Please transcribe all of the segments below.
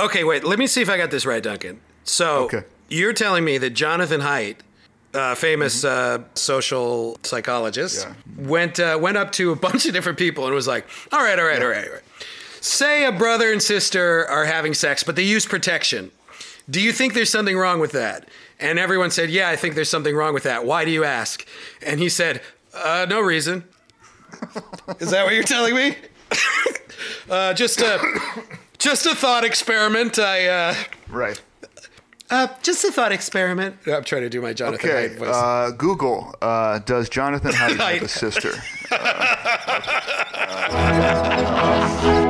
Okay, wait. Let me see if I got this right, Duncan. So Okay. you're telling me that Jonathan Haidt, uh, famous uh, social psychologist, Yeah. went uh, went up to a bunch of different people and was like, "All right, all right, all right, all right. Say a brother and sister are having sex, but they use protection. Do you think there's something wrong with that?" And everyone said, "Yeah, I think there's something wrong with that. Why do you ask?" And he said, uh, "No reason." Is that what you're telling me? uh, just a just a thought experiment. I uh, Right. uh, just a thought experiment. I'm trying to do my Jonathan Okay. Haidt voice. Uh, Google. Uh, does Jonathan Haidt have Haidt. a sister?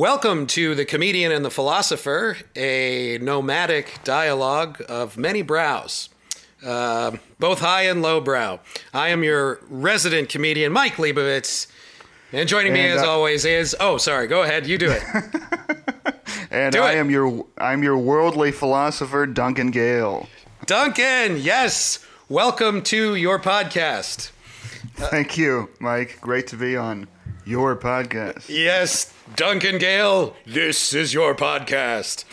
Welcome to The Comedian and the Philosopher, a nomadic dialogue of many brows, uh, both high and low brow. I am your resident comedian, Mike Leibovitz. And joining me, And, as uh, always, is oh, sorry, go ahead, you do it. And Do I it. am your I'm your worldly philosopher, Duncan Gale. Duncan, yes, welcome to your podcast. Thank you, Mike. Great to be on your podcast. Yes, Duncan Gale, this is your podcast.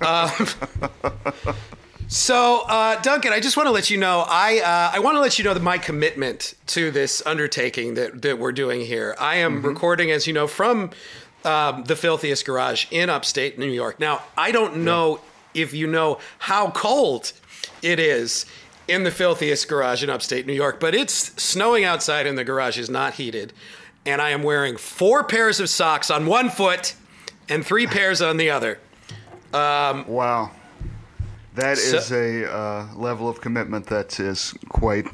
Um, so, uh, Duncan, I just want to let you know, I uh, I want to let you know that my commitment to this undertaking that, that we're doing here. I am recording, as you know, from um, the filthiest garage in upstate New York. Now, I don't know if you know how cold it is in the filthiest garage in upstate New York, but it's snowing outside and the garage is not heated. And I am wearing four pairs of socks on one foot and three pairs on the other. Wow. That So- is a uh, level of commitment that is quite,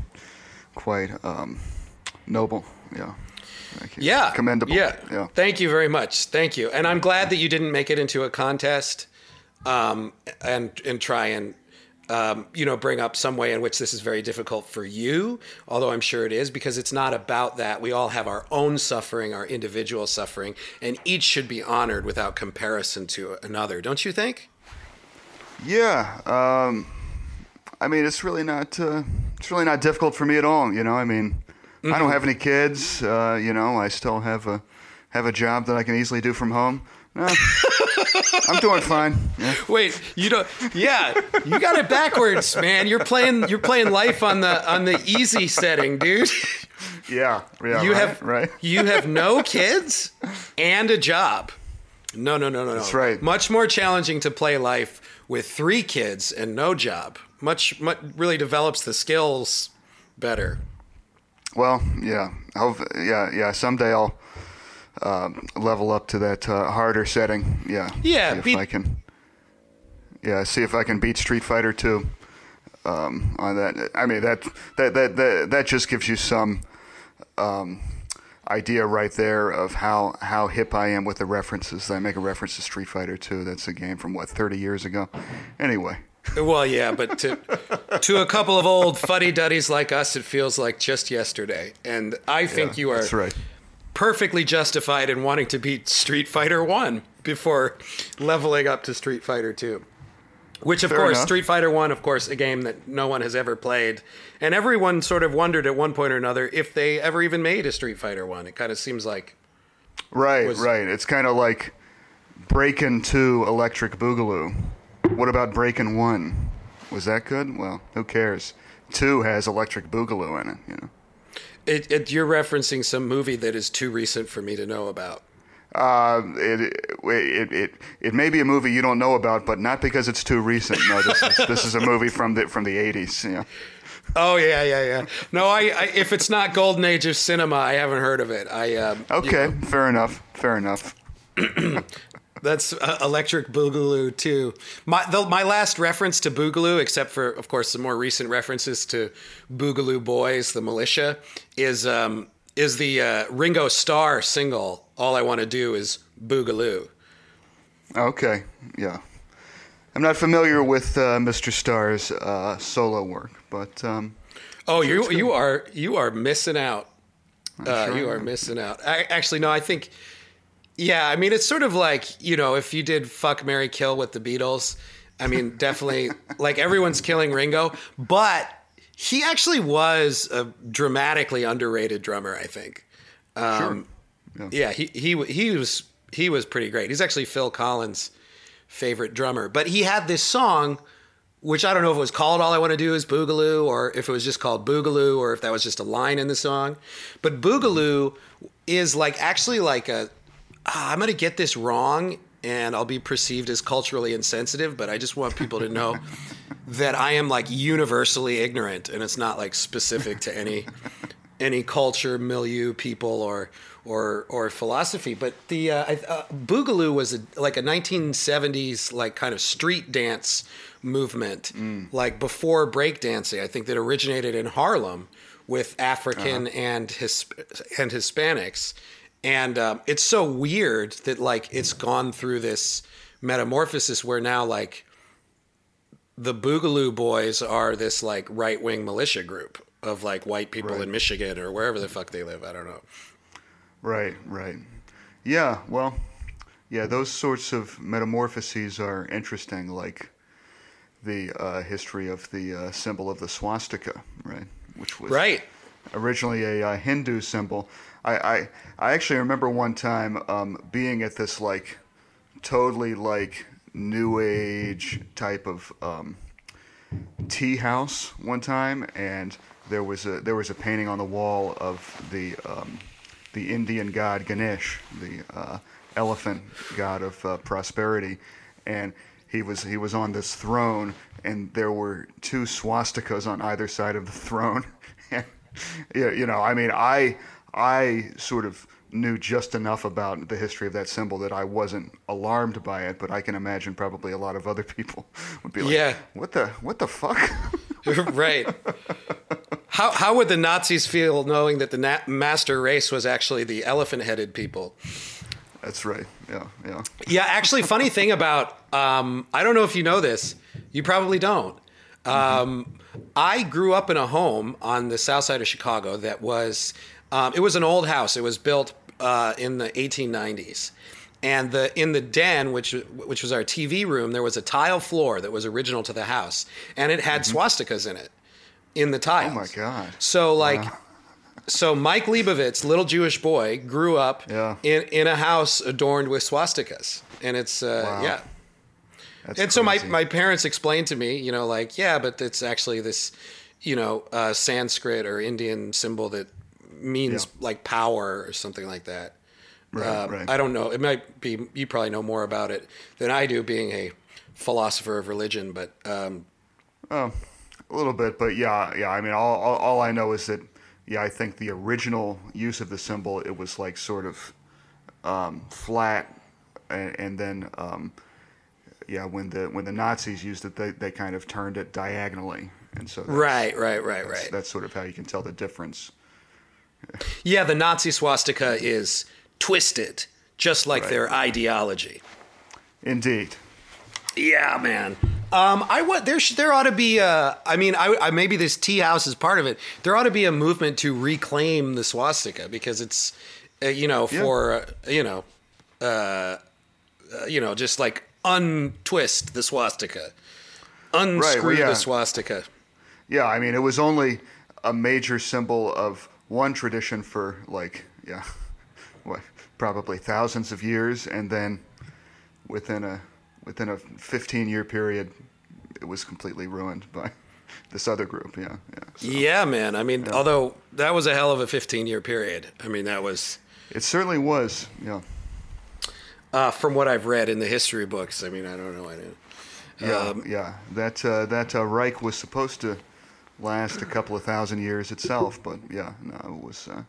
quite um, noble. Yeah. Thank you. Yeah. Commendable. Yeah. Yeah. Thank you very much. Thank you. And I'm glad that you didn't make it into a contest um, and and try and um, you know bring up some way in which this is very difficult for you, although I'm sure it is because it's not about that. We all have our own suffering, our individual suffering, and each should be honored without comparison to another. Don't you think? Yeah. Um, I mean, it's really not. Uh, it's really not difficult for me at all. You know, I mean, I Mm-hmm. don't have any kids. Uh, you know, I still have a have a job that I can easily do from home. No, I'm doing fine. Yeah. Wait, you don't? Yeah, you got it backwards, man. You're playing you're playing life on the on the easy setting, dude. Yeah. Yeah. You right, have right. You have no kids and a job. No, no, no, no, no. That's right. Much more challenging to play life with three kids and no job. Much, much really develops the skills better. Well, yeah, Hope, yeah, yeah. Someday I'll um, level up to that uh, harder setting. Yeah. Yeah, See if beat- I can. Yeah, see if I can beat Street Fighter Two. Um, on that, I mean that that that that, that just gives you some um, idea right there of how how hip I am with the references. I make a reference to Street Fighter Two. That's a game from what 30 years ago. Anyway. Well, yeah, but to to a couple of old fuddy duddies like us, it feels like just yesterday. And I think Yeah, you are That's right. Perfectly justified in wanting to beat Street Fighter One before leveling up to Street Fighter Two. Which, of Fair course, enough. Street Fighter One, of course, a game that no one has ever played, and everyone sort of wondered at one point or another if they ever even made a Street Fighter One. It kind of seems like Right, was- right. It's kind of like Breakin' 2 Electric Boogaloo. What about Breakin' 1? Was that good? Well, who cares? 2 has Electric Boogaloo in it, you know. It, it, you're referencing some movie that is too recent for me to know about. Uh, it, it, it, it may be a movie you don't know about, but not because it's too recent. No, this is, this is a movie from the, from the 80s, yeah. Oh yeah, yeah, yeah. No, I, I if it's not golden age of cinema, I haven't heard of it. I um, you Okay, know, fair enough. Fair enough. that's uh, Electric Boogaloo too. My the, my last reference to Boogaloo, except for of course some more recent references to Boogaloo Boys, the Militia, is um, is the uh, Ringo Starr single. All I want to do is Boogaloo. Okay, yeah. I'm not familiar with uh, Mr. Starr's uh, solo work, but um, Oh, you you are you are missing out. Uh, sure you are am. missing out. I, actually, no. I think, yeah. I mean, it's sort of like you know, if you did "fuck, marry kill" with the Beatles. I mean, definitely. like everyone's killing Ringo, but he actually was a dramatically underrated drummer. I think. Um, Yeah. yeah, he he he was he was pretty great. He's actually Phil Collins' favorite drummer. But he had this song, which I don't know if it was called "All I Want to Do Is Boogaloo" or if it was just called Boogaloo or if that was just a line in the song. But Boogaloo is like actually like a ah, I'm gonna get this wrong and I'll be perceived as culturally insensitive, but I just want people to know that I am like universally ignorant and it's not like specific to any any culture, milieu, people, or or or philosophy. But the uh, I- uh, Boogaloo was a, like a 1970s like kind of street dance movement, like before breakdancing. I think that originated in Harlem with African and his and Hispanics, and um, it's so weird that like it's gone through this metamorphosis where now like the Boogaloo Boys are this like right wing militia group of like white people Right. in Michigan or wherever the fuck they live. I don't know. Right, right. Yeah, well, yeah, those sorts of metamorphoses are interesting, like the uh, history of the uh, symbol of the swastika, right? Which was Right. originally a uh, Hindu symbol. I, I, I actually remember one time um, being at this like totally like new age type of um, tea house one time, and there was a there was a painting on the wall of the um, the Indian god Ganesh, the uh, elephant god of uh, prosperity, and he was he was on this throne, and there were two swastikas on either side of the throne. yeah, you know, I mean, I I sort of knew just enough about the history of that symbol that I wasn't alarmed by it, but I can imagine probably a lot of other people would be like, Yeah. what the what the fuck?" right. How how would the Nazis feel knowing that the na- master race was actually the elephant-headed people? That's right. Yeah, yeah. Yeah, actually, funny thing about um, I don't know if you know this. You probably don't. Um, I grew up in a home on the south side of Chicago that was um, it was an old house. It was built uh, in the 1890s, and the in the den, which which was our TV room, there was a tile floor that was original to the house, and it had swastikas in it in the tiles. Oh my God. So like. So Mike Leibovitz, little Jewish boy, grew up Yeah. in, in a house adorned with swastikas, and it's uh, Wow. yeah. That's And so my, my parents explained to me, you know, like yeah, but it's actually this, you know, uh, Sanskrit or Indian symbol that means Yeah. like power or something like that. Right, Uh, right. I don't know. It might be you probably know more about it than I do, being a philosopher of religion. But um, a little bit, but yeah, yeah. I mean, all, all all I know is that yeah, I think the original use of the symbol it was like sort of um, flat, and, and then um, yeah, when the when the Nazis used it, they, they kind of turned it diagonally, and so right, right, right, that's, right. that's sort of how you can tell the difference. Yeah, the Nazi swastika is twisted, just like Right. their ideology. Indeed. Yeah, man. Um, I want there. sh- There ought to be. A, I mean, I, I maybe this tea house is part of it. There ought to be a movement to reclaim the swastika because it's, uh, you know, Yeah. for uh, you know, uh, uh, you know, just like untwist the swastika, unscrew yeah. the swastika. Yeah, I mean, it was only a major symbol of one tradition for like, yeah, what, probably thousands of years, and then within a within a 15 year period, it was completely ruined by this other group. Yeah, yeah. So Yeah, man. I mean, although that was a hell of a 15 year period. I mean, that was. it certainly was. Yeah, Uh, from what I've read in the history books, I mean, I don't know. I don't. yeah, Um, yeah. That uh, that uh, Reich was supposed to last a couple of thousand years itself. But yeah, no, it was uh,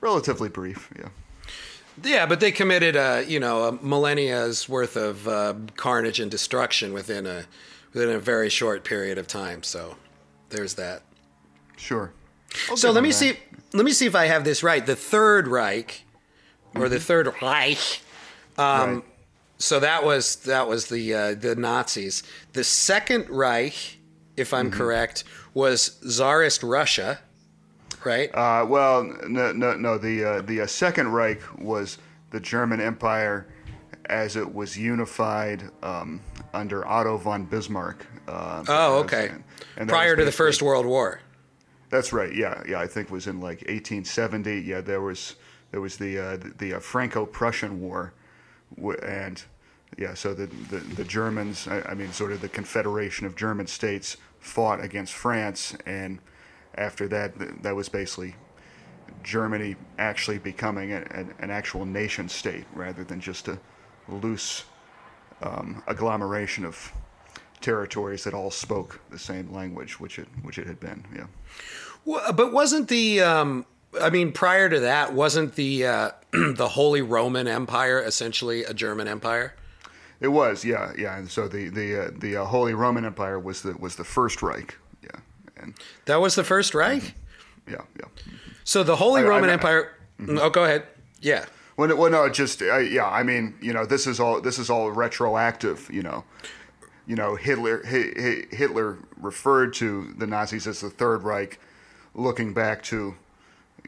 relatively brief. Yeah. Yeah, but they committed a you know a millennia's worth of uh, carnage and destruction within a within a very short period of time. So there's that. Sure. I'll so let me that. see. Let me see if I have this right. The Third Reich, or mm-hmm. the Third Reich. Um, right. So that was that was the uh, the Nazis. The Second Reich, if I'm mm-hmm. correct, was Tsarist Russia right? Uh, well, no, no, no. The uh, the uh, Second Reich was the German Empire as it was unified um, under Otto von Bismarck. Uh, oh, okay. And, and Prior to the First World War. That's right. Yeah, yeah. I think it was in like 1870. Yeah, there was there was the uh, the, the uh, Franco-Prussian War, and yeah, so the the, the Germans, I, I mean, sort of the Confederation of German states, fought against France and after that, that was basically Germany actually becoming an actual nation state rather than just a loose um, agglomeration of territories that all spoke the same language, which it which it had been. Yeah. Well, but wasn't the um, I mean, prior to that, wasn't the uh, the Holy Roman Empire essentially a German empire? It was, yeah, yeah. And so the the uh, the uh, Holy Roman Empire was the was the first Reich, Yeah, and that was the First Reich. Mm-hmm. Yeah, yeah. So the Holy I, Roman I, I, Empire. Mm-hmm. Oh, go ahead. Yeah. Well, well, no, just yeah. I mean, you know, this is all this is all retroactive. You know, you know, Hitler Hitler referred to the Nazis as the Third Reich, looking back to,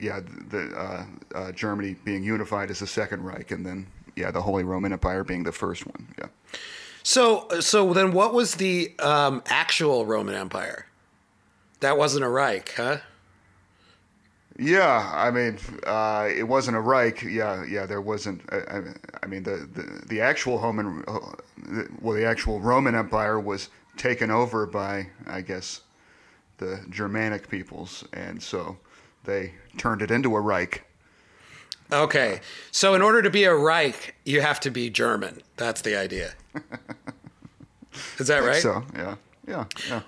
yeah, the uh, uh, Germany being unified as the Second Reich, and then yeah, the Holy Roman Empire being the first one. Yeah. So, so then, what was the um, actual Roman Empire? That wasn't a Reich, huh? Yeah, I mean, uh, it wasn't a Reich. Yeah, yeah, there wasn't. I, I mean, the, the the actual Roman, well, the actual Roman Empire was taken over by, I guess, the Germanic peoples, and so they turned it into a Reich. Okay, so in order to be a Reich, you have to be German. That's the idea. Is that right? So yeah, yeah, yeah.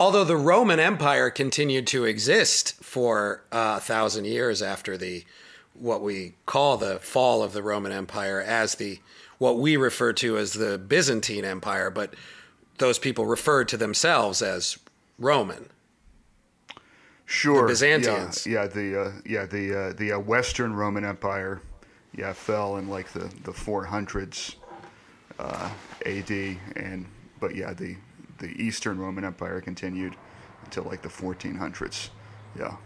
Although the Roman Empire continued to exist for uh, a thousand years after the what we call the fall of the Roman Empire as the what we refer to as the Byzantine Empire, but those people referred to themselves as Roman. Sure, the Byzantians. Yeah, yeah the uh, yeah the uh, the uh, Western Roman Empire, yeah, fell in like the the 400s uh, A.D. and but yeah the the Eastern Roman Empire continued until like the 1400s. Yeah.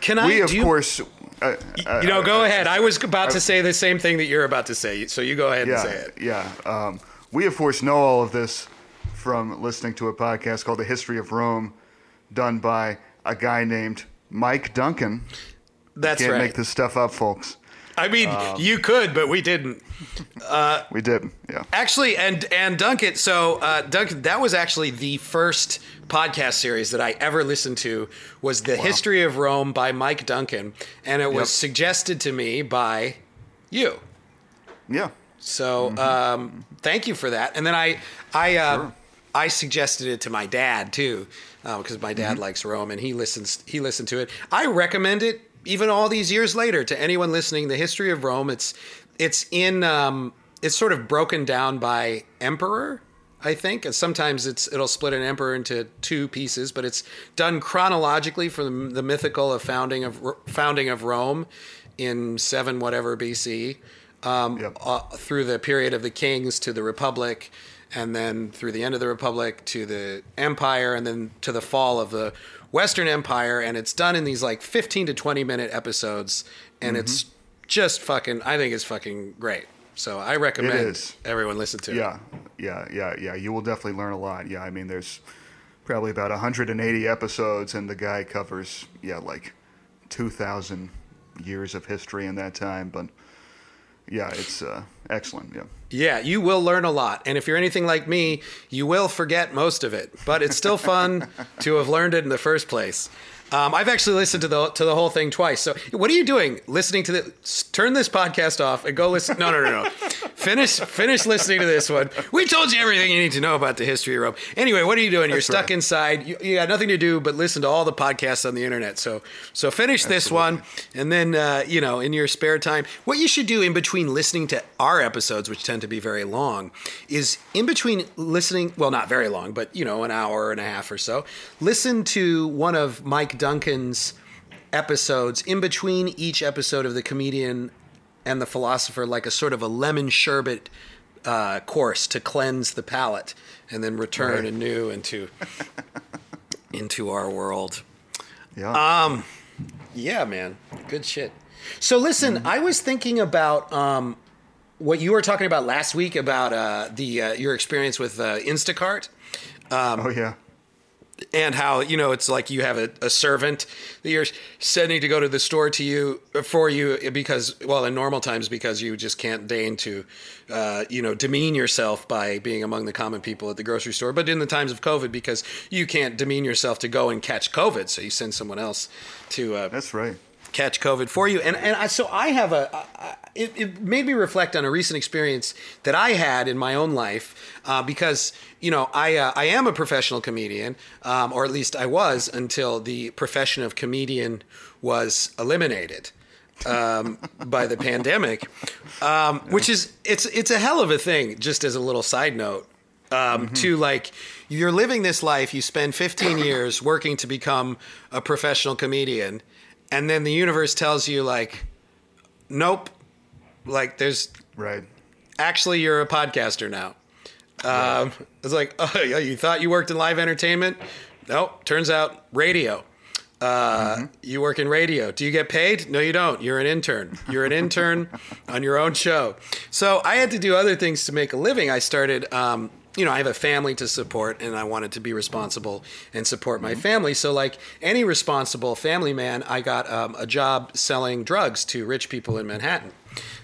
Can I? We of course. Uh, uh, you know, go uh, ahead. I was about to say the same thing that you're about to say, so you go ahead yeah, and say it. Yeah. Um, we of course know all of this from listening to a podcast called "The History of Rome," done by a guy named Mike Duncan. That's can't right. Make this stuff up, folks. I mean, um, you could, but we didn't. Uh, we did, yeah. Actually, and and Duncan. So uh, Duncan, that was actually the first podcast series that I ever listened to. Was the wow. History of Rome by Mike Duncan, and it was suggested to me by you. Yeah. So mm-hmm. um, thank you for that. And then I I uh, sure. I suggested it to my dad too because uh, my dad mm-hmm. likes Rome and he listens he listened to it. I recommend it even all these years later to anyone listening the history of rome it's it's in um, it's sort of broken down by emperor i think and sometimes it's it'll split an emperor into two pieces but it's done chronologically from the mythical of founding of founding of rome in 7 whatever bc um, yep. uh, through the period of the kings to the republic and then through the end of the republic to the empire and then to the fall of the Western Empire, and it's done in these like 15 to 20 minute episodes, and mm-hmm. it's just fucking. I think it's fucking great. So I recommend everyone listen to yeah, it. Yeah, yeah, yeah, yeah. You will definitely learn a lot. Yeah, I mean, there's probably about 180 episodes, and the guy covers yeah like 2,000 years of history in that time, but yeah, it's uh, excellent. Yeah. Yeah, you will learn a lot. And if you're anything like me, you will forget most of it. But it's still fun to have learned it in the first place. Um, I've actually listened to the to the whole thing twice. So, what are you doing? Listening to the? Turn this podcast off and go listen. No, no, no, no. finish finish listening to this one. We told you everything you need to know about the history of Rome. Anyway, what are you doing? You're That's stuck right. inside. You, you got nothing to do but listen to all the podcasts on the internet. So, so finish this one, and then uh, you know, in your spare time, what you should do in between listening to our episodes, which tend to be very long, is in between listening. Well, not very long, but you know, an hour and a half or so. Listen to one of Mike Duncan's episodes in between each episode of the comedian and the philosopher, like a sort of a lemon sherbet uh, course to cleanse the palate, and then return Right. anew into into our world. Yeah. Yeah, man, good shit. So listen, I was thinking about um, what you were talking about last week about uh, the uh, your experience with uh, Instacart. oh yeah. And how you know it's like you have a, a servant that you're sending to go to the store to you for you because well in normal times because you just can't deign to uh, you know demean yourself by being among the common people at the grocery store but in the times of covid because you can't demean yourself to go and catch covid so you send someone else to uh, That's right. catch COVID for you. And and I, so I have a. I- It, it made me reflect on a recent experience that I had in my own life uh, because you know I uh, I am a professional comedian, um, or at least I was until the profession of comedian was eliminated um, by the pandemic, um, which is it's it's a hell of a thing. Just as a little side note, um, to like you're living this life you spend 15 years working to become a professional comedian and then the universe tells you like nope like there's Right. actually you're a podcaster now. Um, it's like oh yeah, you thought you worked in live entertainment? Nope turns out radio. Uh, you work in radio. Do you get paid? No you don't. You're an intern. You're an intern on your own show. So i had to do other things to make a living. I started um, you know i have a family to support and i wanted to be responsible and support my family so like any responsible family man i got um, a job selling drugs to rich people in manhattan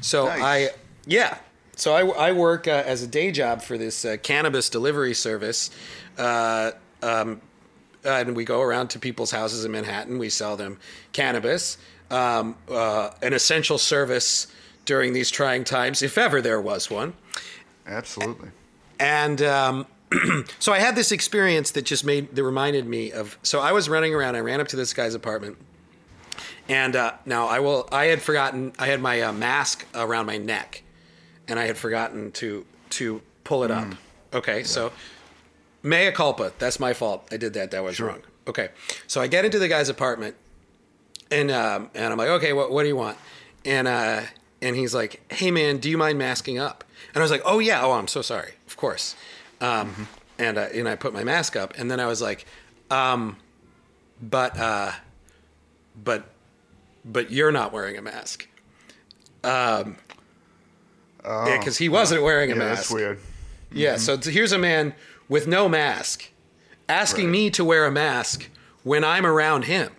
so Nice. i yeah so I, I work uh, as a day job for this uh, cannabis delivery service. Uh, um, and we go around to people's houses in Manhattan. We sell them cannabis, um, uh, an essential service during these trying times, if ever there was one. Absolutely. And um, so I had this experience that just made that reminded me of. So I was running around. I ran up to this guy's apartment, and uh, now I will. I had forgotten. I had my uh, mask around my neck, and I had forgotten to to pull it up. Okay, so mea culpa. That's my fault. I did that. That was wrong. Okay, so I get into the guy's apartment, and um, and I'm like, okay, what what do you want? And uh, and he's like, hey man, do you mind masking up? And I was like, oh yeah, oh I'm so sorry, of course. Um, And uh, and I put my mask up, and then I was like, um, but uh, but but you're not wearing a mask. Um, yeah, because he wasn't wearing a Yeah, mask. that's weird. Yeah, so here's a man with no mask asking Right. me to wear a mask when I'm around him.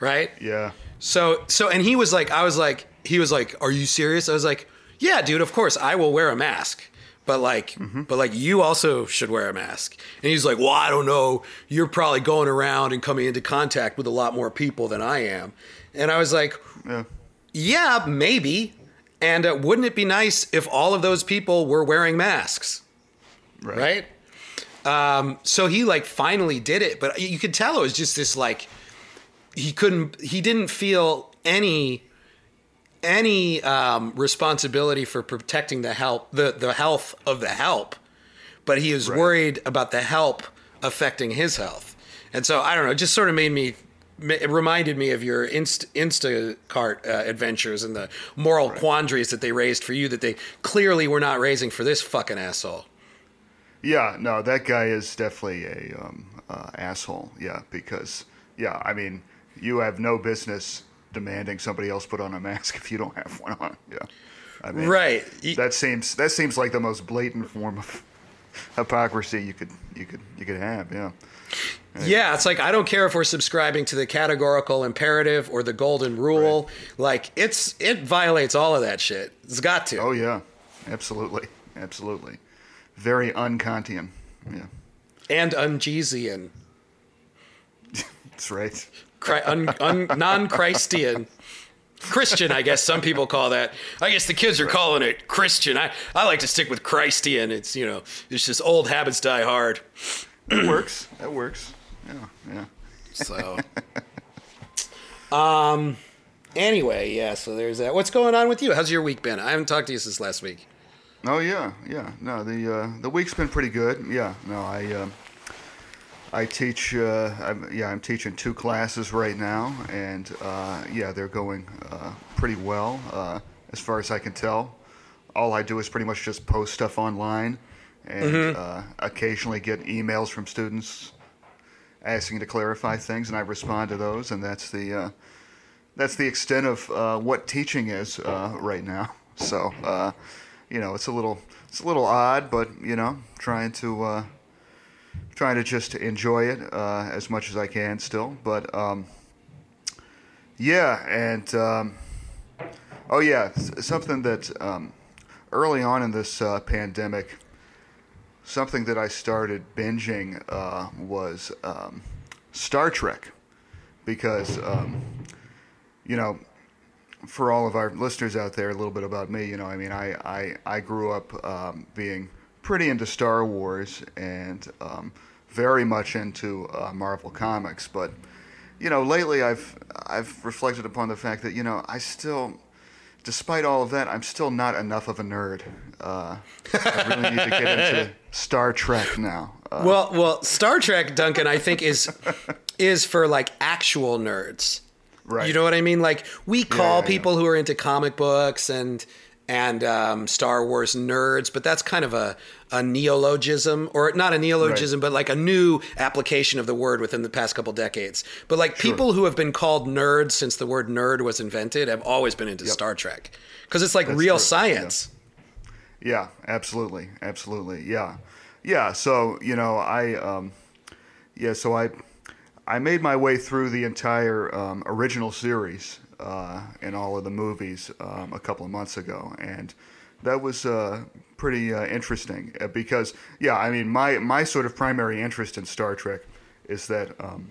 Right? Yeah. So so and he was like I was like he was like are you serious? I was like yeah, dude, of course I will wear a mask. But like but like you also should wear a mask. And he's like, "Well, I don't know. You're probably going around and coming into contact with a lot more people than I am." And I was like, Yeah. yeah, maybe. And uh, wouldn't it be nice if all of those people were wearing masks? Right. Right? Um, so he like finally did it, but you could tell it was just this like he couldn't he didn't feel any any um, responsibility for protecting the help the the health of the help, but he is Right. worried about the help affecting his health. And so I don't know, it just sort of made me it reminded me of your Inst- Instacart uh, adventures and the moral quandaries that they raised for you that they clearly were not raising for this fucking asshole. Yeah, no, that guy is definitely a um, uh, asshole. Yeah, because yeah, I mean, you have no business demanding somebody else put on a mask if you don't have one on. Yeah, I mean, Right. That seems that seems like the most blatant form of hypocrisy you could you could you could have. Yeah, Yeah, it's like I don't care if we're subscribing to the categorical imperative or the golden rule. Like it's it violates all of that shit. It's got to. oh yeah, absolutely, absolutely, very unkantian. Yeah, And unjeesian. that's right. Un, un, non-Christian. Christian, I guess some people call that. I guess the kids are calling it Christian. I, I like to stick with Christian. It's you know, it's just old habits die hard. It works. That works. Yeah, yeah. So, um, anyway, yeah. So there's that. What's going on with you? How's your week been? I haven't talked to you since last week. Oh yeah, yeah. No, the uh, the week's been pretty good. Yeah. No, I uh, I teach. Uh, I'm, yeah, I'm teaching two classes right now, and uh, yeah, they're going uh, pretty well uh, as far as I can tell. All I do is pretty much just post stuff online, and Mm-hmm. uh, occasionally get emails from students asking to clarify things, and I respond to those, and that's the uh, that's the extent of uh, what teaching is uh, right now. So, uh, you know, it's a little it's a little odd, but you know, trying to uh, trying to just enjoy it uh, as much as I can still. But um, yeah, and um, oh yeah, something that um, early on in this uh, pandemic, something that I started binging uh, was um, Star Trek because um, you know for all of our listeners out there, a little bit about me. You know, I mean, I I, I grew up um, being pretty into Star Wars and um, very much into uh, Marvel comics, but you know, lately I've I've reflected upon the fact that you know I still. Despite all of that, I'm still not enough of a nerd. Uh, I really need to get into Star Trek now. Uh, Well, well, Star Trek, Duncan, I think is is for like actual nerds. Right. You know what I mean? Like we call yeah, yeah. people who are into comic books and and um, Star Wars nerds, but that's kind of a, a neologism, or not a neologism, but like a new application of the word within the past couple decades. But like people who have been called nerds since the word nerd was invented have always been into Star Trek because it's like real true, science. Yeah, absolutely, absolutely. Yeah, yeah. So you know, I um, yeah, so I I made my way through the entire um, original series uh, in all of the movies um, a couple of months ago, and that was uh, pretty uh, interesting uh, because yeah, I mean, my my sort of primary interest in Star Trek is that um,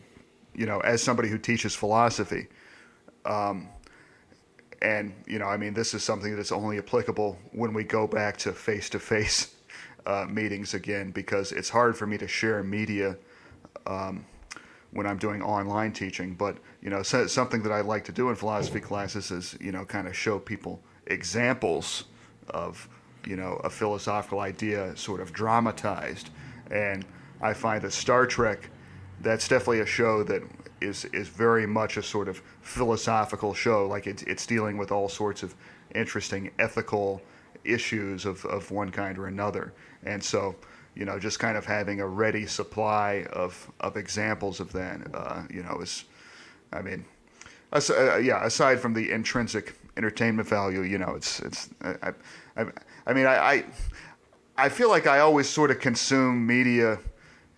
you know, as somebody who teaches philosophy Um, and you know, I mean, this is something that's only applicable when we go back to face-to-face uh, meetings again, because it's hard for me to share media um, when I'm doing online teaching. But you know, so, something that I like to do in philosophy classes is you know, kind of show people examples of you know a philosophical idea sort of dramatized, and I find that Star Trek that's definitely a show that is is very much a sort of philosophical show. Like it's it's dealing with all sorts of interesting ethical issues of, of one kind or another. And so, you know, just kind of having a ready supply of of examples of that, uh, you know, is, I mean, uh, yeah. Aside from the intrinsic entertainment value, you know, it's it's I I, I mean I, I I feel like I always sort of consume media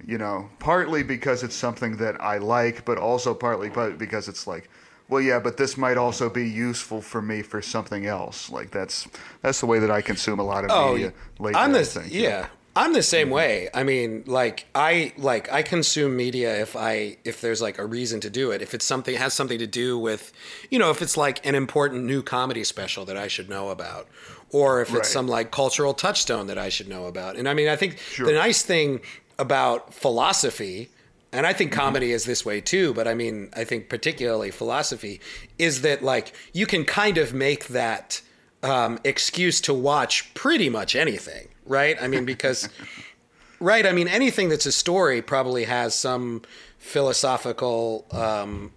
you know, partly because it's something that I like, but also partly but because it's like, well, yeah, but this might also be useful for me for something else. Like that's that's the way that I consume a lot of oh, media. lately, Oh, I'm the think. yeah. I'm the same way. I mean, like I like I consume media if I if there's like a reason to do it. If it's something has something to do with, you know, if it's like an important new comedy special that I should know about, or if Right. it's some like cultural touchstone that I should know about. And I mean, I think Sure. the nice thing about philosophy and I Mm-hmm. think comedy is this way too, but I mean, I think particularly philosophy is that like you can kind of make that um, excuse to watch pretty much anything, right? I mean, because, right? I mean, anything that's a story probably has some philosophical um,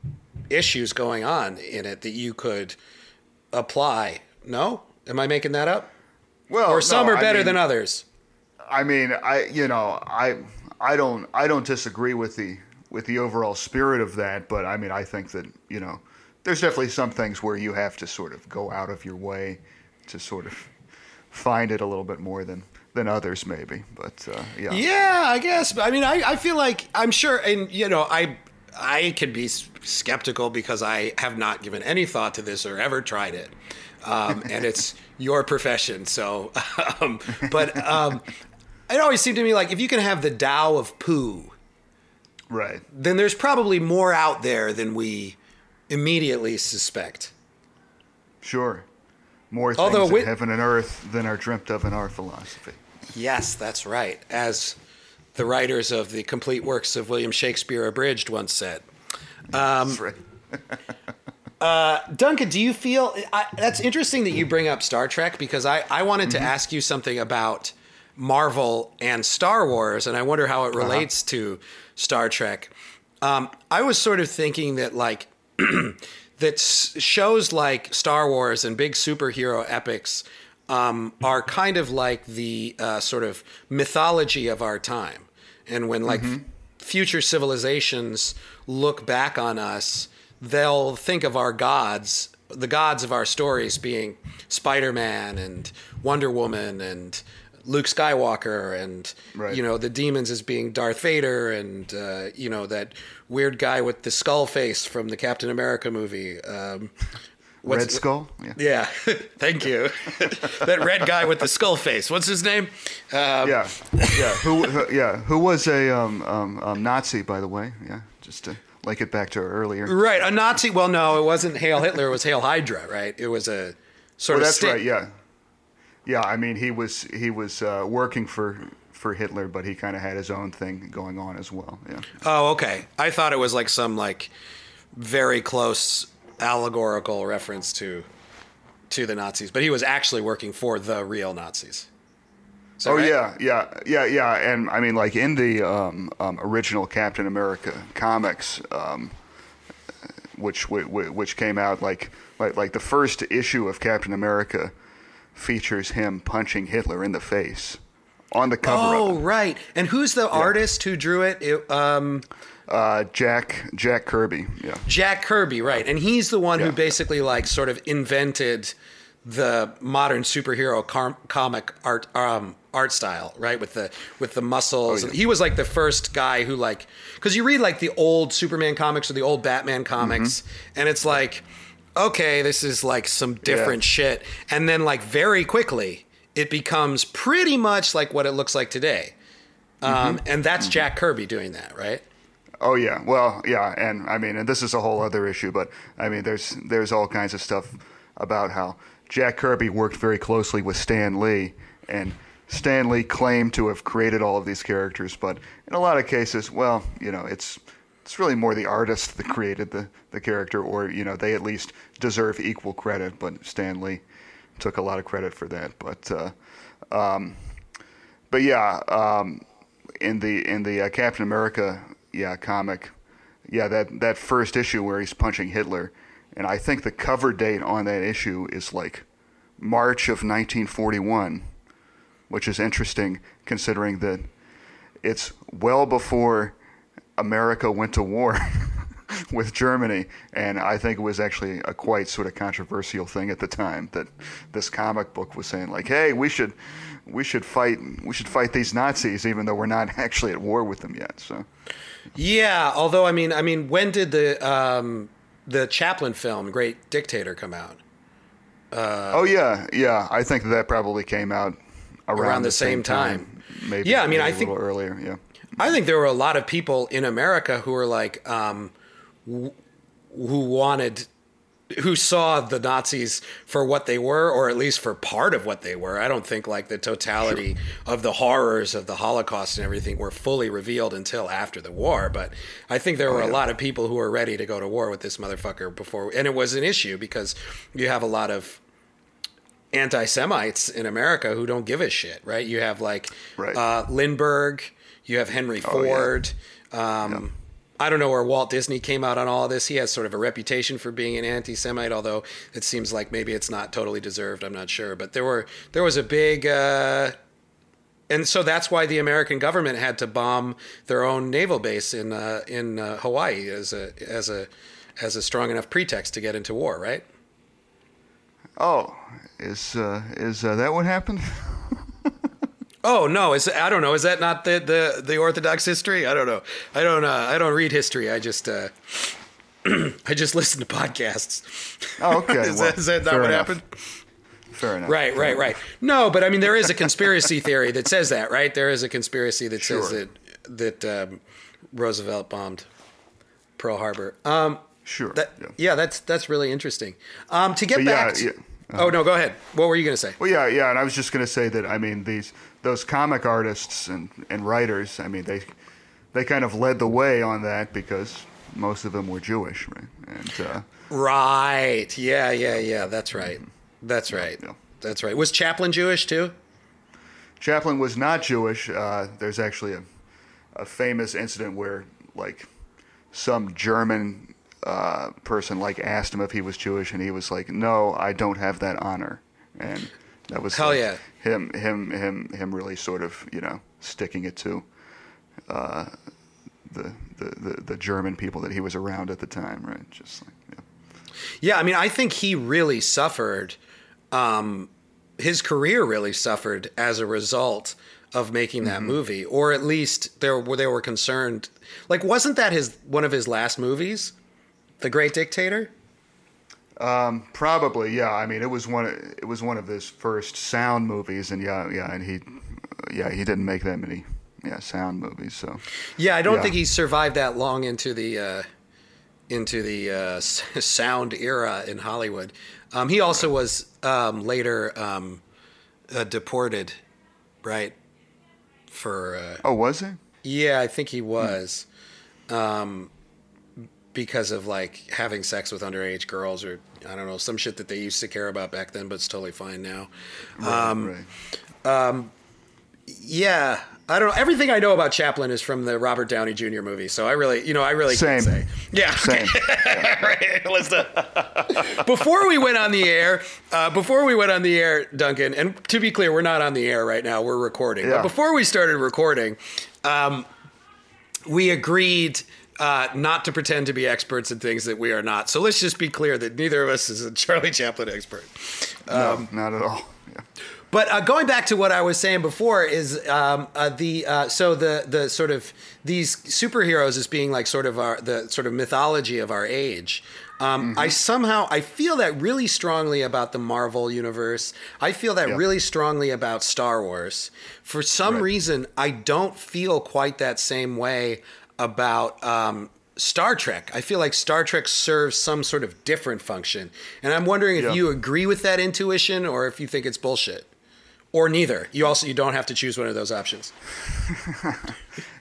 issues going on in it that you could apply. No, am I making that up? Well, Or some no, are I better mean- than others. I mean, I you know, I I don't I don't disagree with the with the overall spirit of that, but I mean, I think that you know, there's definitely some things where you have to sort of go out of your way to sort of find it a little bit more than than others, maybe. But uh, yeah, Yeah, I guess. I mean, I, I feel like I'm sure, and you know, I I can be skeptical because I have not given any thought to this or ever tried it, um, and it's your profession. So, um, but um, it always seemed to me like if you can have the Tao of Pooh, Right. then there's probably more out there than we immediately suspect. Sure. More things Although in heaven and earth than are dreamt of in our philosophy. Yes, that's right. As the writers of the complete works of William Shakespeare abridged once said. Um, That's right. Duncan, do you feel I, that's interesting that you bring up Star Trek because I, I wanted to ask you something about Marvel and Star Wars, and I wonder how it relates to Star Trek. Um, I was sort of thinking that like that shows like Star Wars and big superhero epics um, are kind of like the uh, sort of mythology of our time, and when like f- future civilizations look back on us, they'll think of our gods, the gods of our stories being Spider-Man and Wonder Woman and Luke Skywalker and Right. you know the demons as being Darth Vader and uh, you know that weird guy with the skull face from the Captain America movie. Um, Red Skull? Yeah. Yeah, thank you. that red guy with the skull face. What's his name? Um, yeah. Yeah. Who, who yeah, who was a um, um, um, Nazi by the way? Yeah. Just to link it back to earlier. Right, a Nazi. Well, no, it wasn't Hail Hitler. It was Hail Hydra. Right. It was a sort Well, of. that's right. Yeah. Yeah, I mean he was he was uh, working for for Hitler, but he kind of had his own thing going on as well. Yeah. Oh, okay. I thought it was like some like very close allegorical reference to to the Nazis, but he was actually working for the real Nazis. Oh right? yeah, yeah, yeah, yeah, and I mean, like in the um, um, original Captain America comics, um, which whi- whi- which came out like like like the first issue of Captain America features him punching Hitler in the face on the cover Oh, right. And who's the artist who drew it? It, um, Uh, Jack Jack Kirby, yeah, Jack Kirby, right? And he's the one Yeah. who basically like sort of invented the modern superhero car- comic art um, art style, right? With the with the muscles. Oh, yeah. He was like the first guy who like because you read like the old Superman comics or the old Batman comics, Mm-hmm. and it's like, okay, this is like some different shit, and then like very quickly it becomes pretty much like what it looks like today. Um, Mm-hmm. and that's Jack Kirby doing that, right? Oh yeah, well yeah, and I mean, and this is a whole other issue, but I mean, there's there's all kinds of stuff about how Jack Kirby worked very closely with Stan Lee, and Stan Lee claimed to have created all of these characters, but in a lot of cases, well, you know, it's it's really more the artist that created the the character, or you know, they at least deserve equal credit, but Stan Lee took a lot of credit for that, but. Uh, um, but yeah, um, in the in the uh, Captain America yeah comic, yeah that that first issue where he's punching Hitler, and I think the cover date on that issue is like March of 1941, which is interesting considering that it's well before America went to war with Germany, and I think it was actually a quite sort of controversial thing at the time that this comic book was saying like, "Hey, we should we should fight we should fight these Nazis even though we're not actually at war with them yet." So, Yeah, although I mean, I mean, when did the um, the Chaplin film Great Dictator come out? oh yeah, yeah, I think that probably came out around, Around the same time. Maybe Yeah, I mean, I think- earlier. Yeah. I think there were a lot of people in America who were like, um, w- who wanted, who saw the Nazis for what they were, or at least for part of what they were. I don't think like the totality of the horrors of the Holocaust and everything were fully revealed until after the war. But I think there were a lot of people who were ready to go to war with this motherfucker before, and it was an issue because you have a lot of anti-Semites in America who don't give a shit, right? You have like Right. uh, Lindbergh, you have Henry Oh, yeah. Ford. Um, I don't know where Walt Disney came out on all this. He has sort of a reputation for being an anti-Semite, although it seems like maybe it's not totally deserved. I'm not sure, but there were there was a big. Uh, and so that's why the American government had to bomb their own naval base in uh, in uh, Hawaii as a as a as a strong enough pretext to get into war, right? Oh, is uh, is uh, that what happened? Oh no! Is I don't know. Is that not the, the, the Orthodox history? I don't know. I don't. Uh, I don't read history. I just uh, I just listen to podcasts. Oh, okay. is, well, that, is that not what enough. happened? Fair enough. Right, right, right. No, but I mean, there is a conspiracy theory that says that, right? There is a conspiracy that says that that um, Roosevelt bombed Pearl Harbor. Um, Sure. that, yeah. yeah. that's that's really interesting. Um, to get But back. yeah, to, yeah. Oh no, go ahead. What were you going to say? Well, yeah, yeah, and I was just going to say that I mean these those comic artists and, and writers. I mean they they kind of led the way on that because most of them were Jewish, right? And uh, Right. Yeah, yeah, yeah. That's right. That's right. yeah. That's right. Was Chaplin Jewish too? Chaplin was not Jewish. Uh, there's actually a a famous incident where like some German uh, person like asked him if he was Jewish, and he was like, "No, I don't have that honor." And that was Hell like, yeah. him him him him really sort of you know sticking it to uh, the, the the the German people that he was around at the time, right? Just like yeah. Yeah, I mean, I think he really suffered. Um, his career really suffered as a result of making that movie, or at least there were they were concerned. Like, wasn't that his one of his last movies, The Great Dictator? Probably, yeah. I mean, it was one. It was one of his first sound movies, and yeah, yeah, and he, yeah, he didn't make that many, yeah, sound movies. So, Yeah, I don't Yeah. think he survived that long into the uh, into the uh, sound era in Hollywood. Um, he also was um, later um, uh, deported, right? For uh, oh, was he? yeah, I think he was, um, because of like having sex with underage girls or I don't know some shit that they used to care about back then, but it's totally fine now. Um, right. Yeah, I don't know. Everything I know about Chaplin is from the Robert Downey Jr. movie, so I really, you know, I really Same. can't say. Yeah. Same. right. Let's do- before we went on the air, uh, before we went on the air, Duncan, and to be clear, we're not on the air right now. We're recording. But Yeah. before we started recording, um, we agreed uh, not to pretend to be experts in things that we are not. So let's just be clear that neither of us is a Charlie Chaplin expert. no, not at all. Yeah. But uh, going back to what I was saying before is um, uh, the uh, so the the sort of these superheroes as being like sort of our the sort of mythology of our age. Um, I somehow I feel that really strongly about the Marvel universe. I feel that Yeah. really strongly about Star Wars. For some Right. reason, I don't feel quite that same way about um, Star Trek. I feel like Star Trek serves some sort of different function, and I'm wondering if Yeah. you agree with that intuition or if you think it's bullshit or neither. You also you don't have to choose one of those options.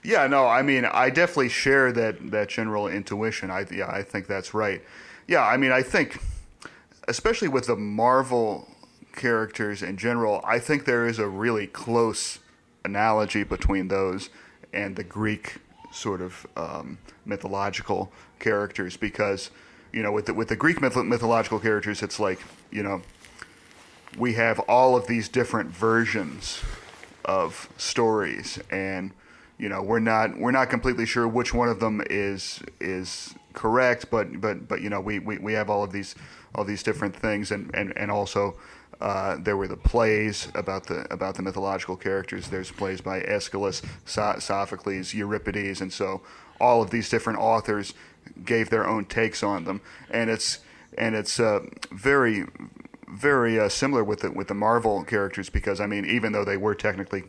Yeah, no, I mean, I definitely share that that general intuition. I yeah, I think that's right. Yeah, I mean, I think especially with the Marvel characters in general, I think there is a really close analogy between those and the Greek sort of um, mythological characters because you know with the, with the Greek myth- mythological characters, it's like you know we have all of these different versions of stories and you know we're not we're not completely sure which one of them is is correct but but but you know we we, we have all of these all these different things and and, and also uh, there were the plays about the about the mythological characters. There's plays by Aeschylus, so- Sophocles, Euripides, and so all of these different authors gave their own takes on them, and it's and it's uh, very very uh, similar with the with the Marvel characters because I mean even though they were technically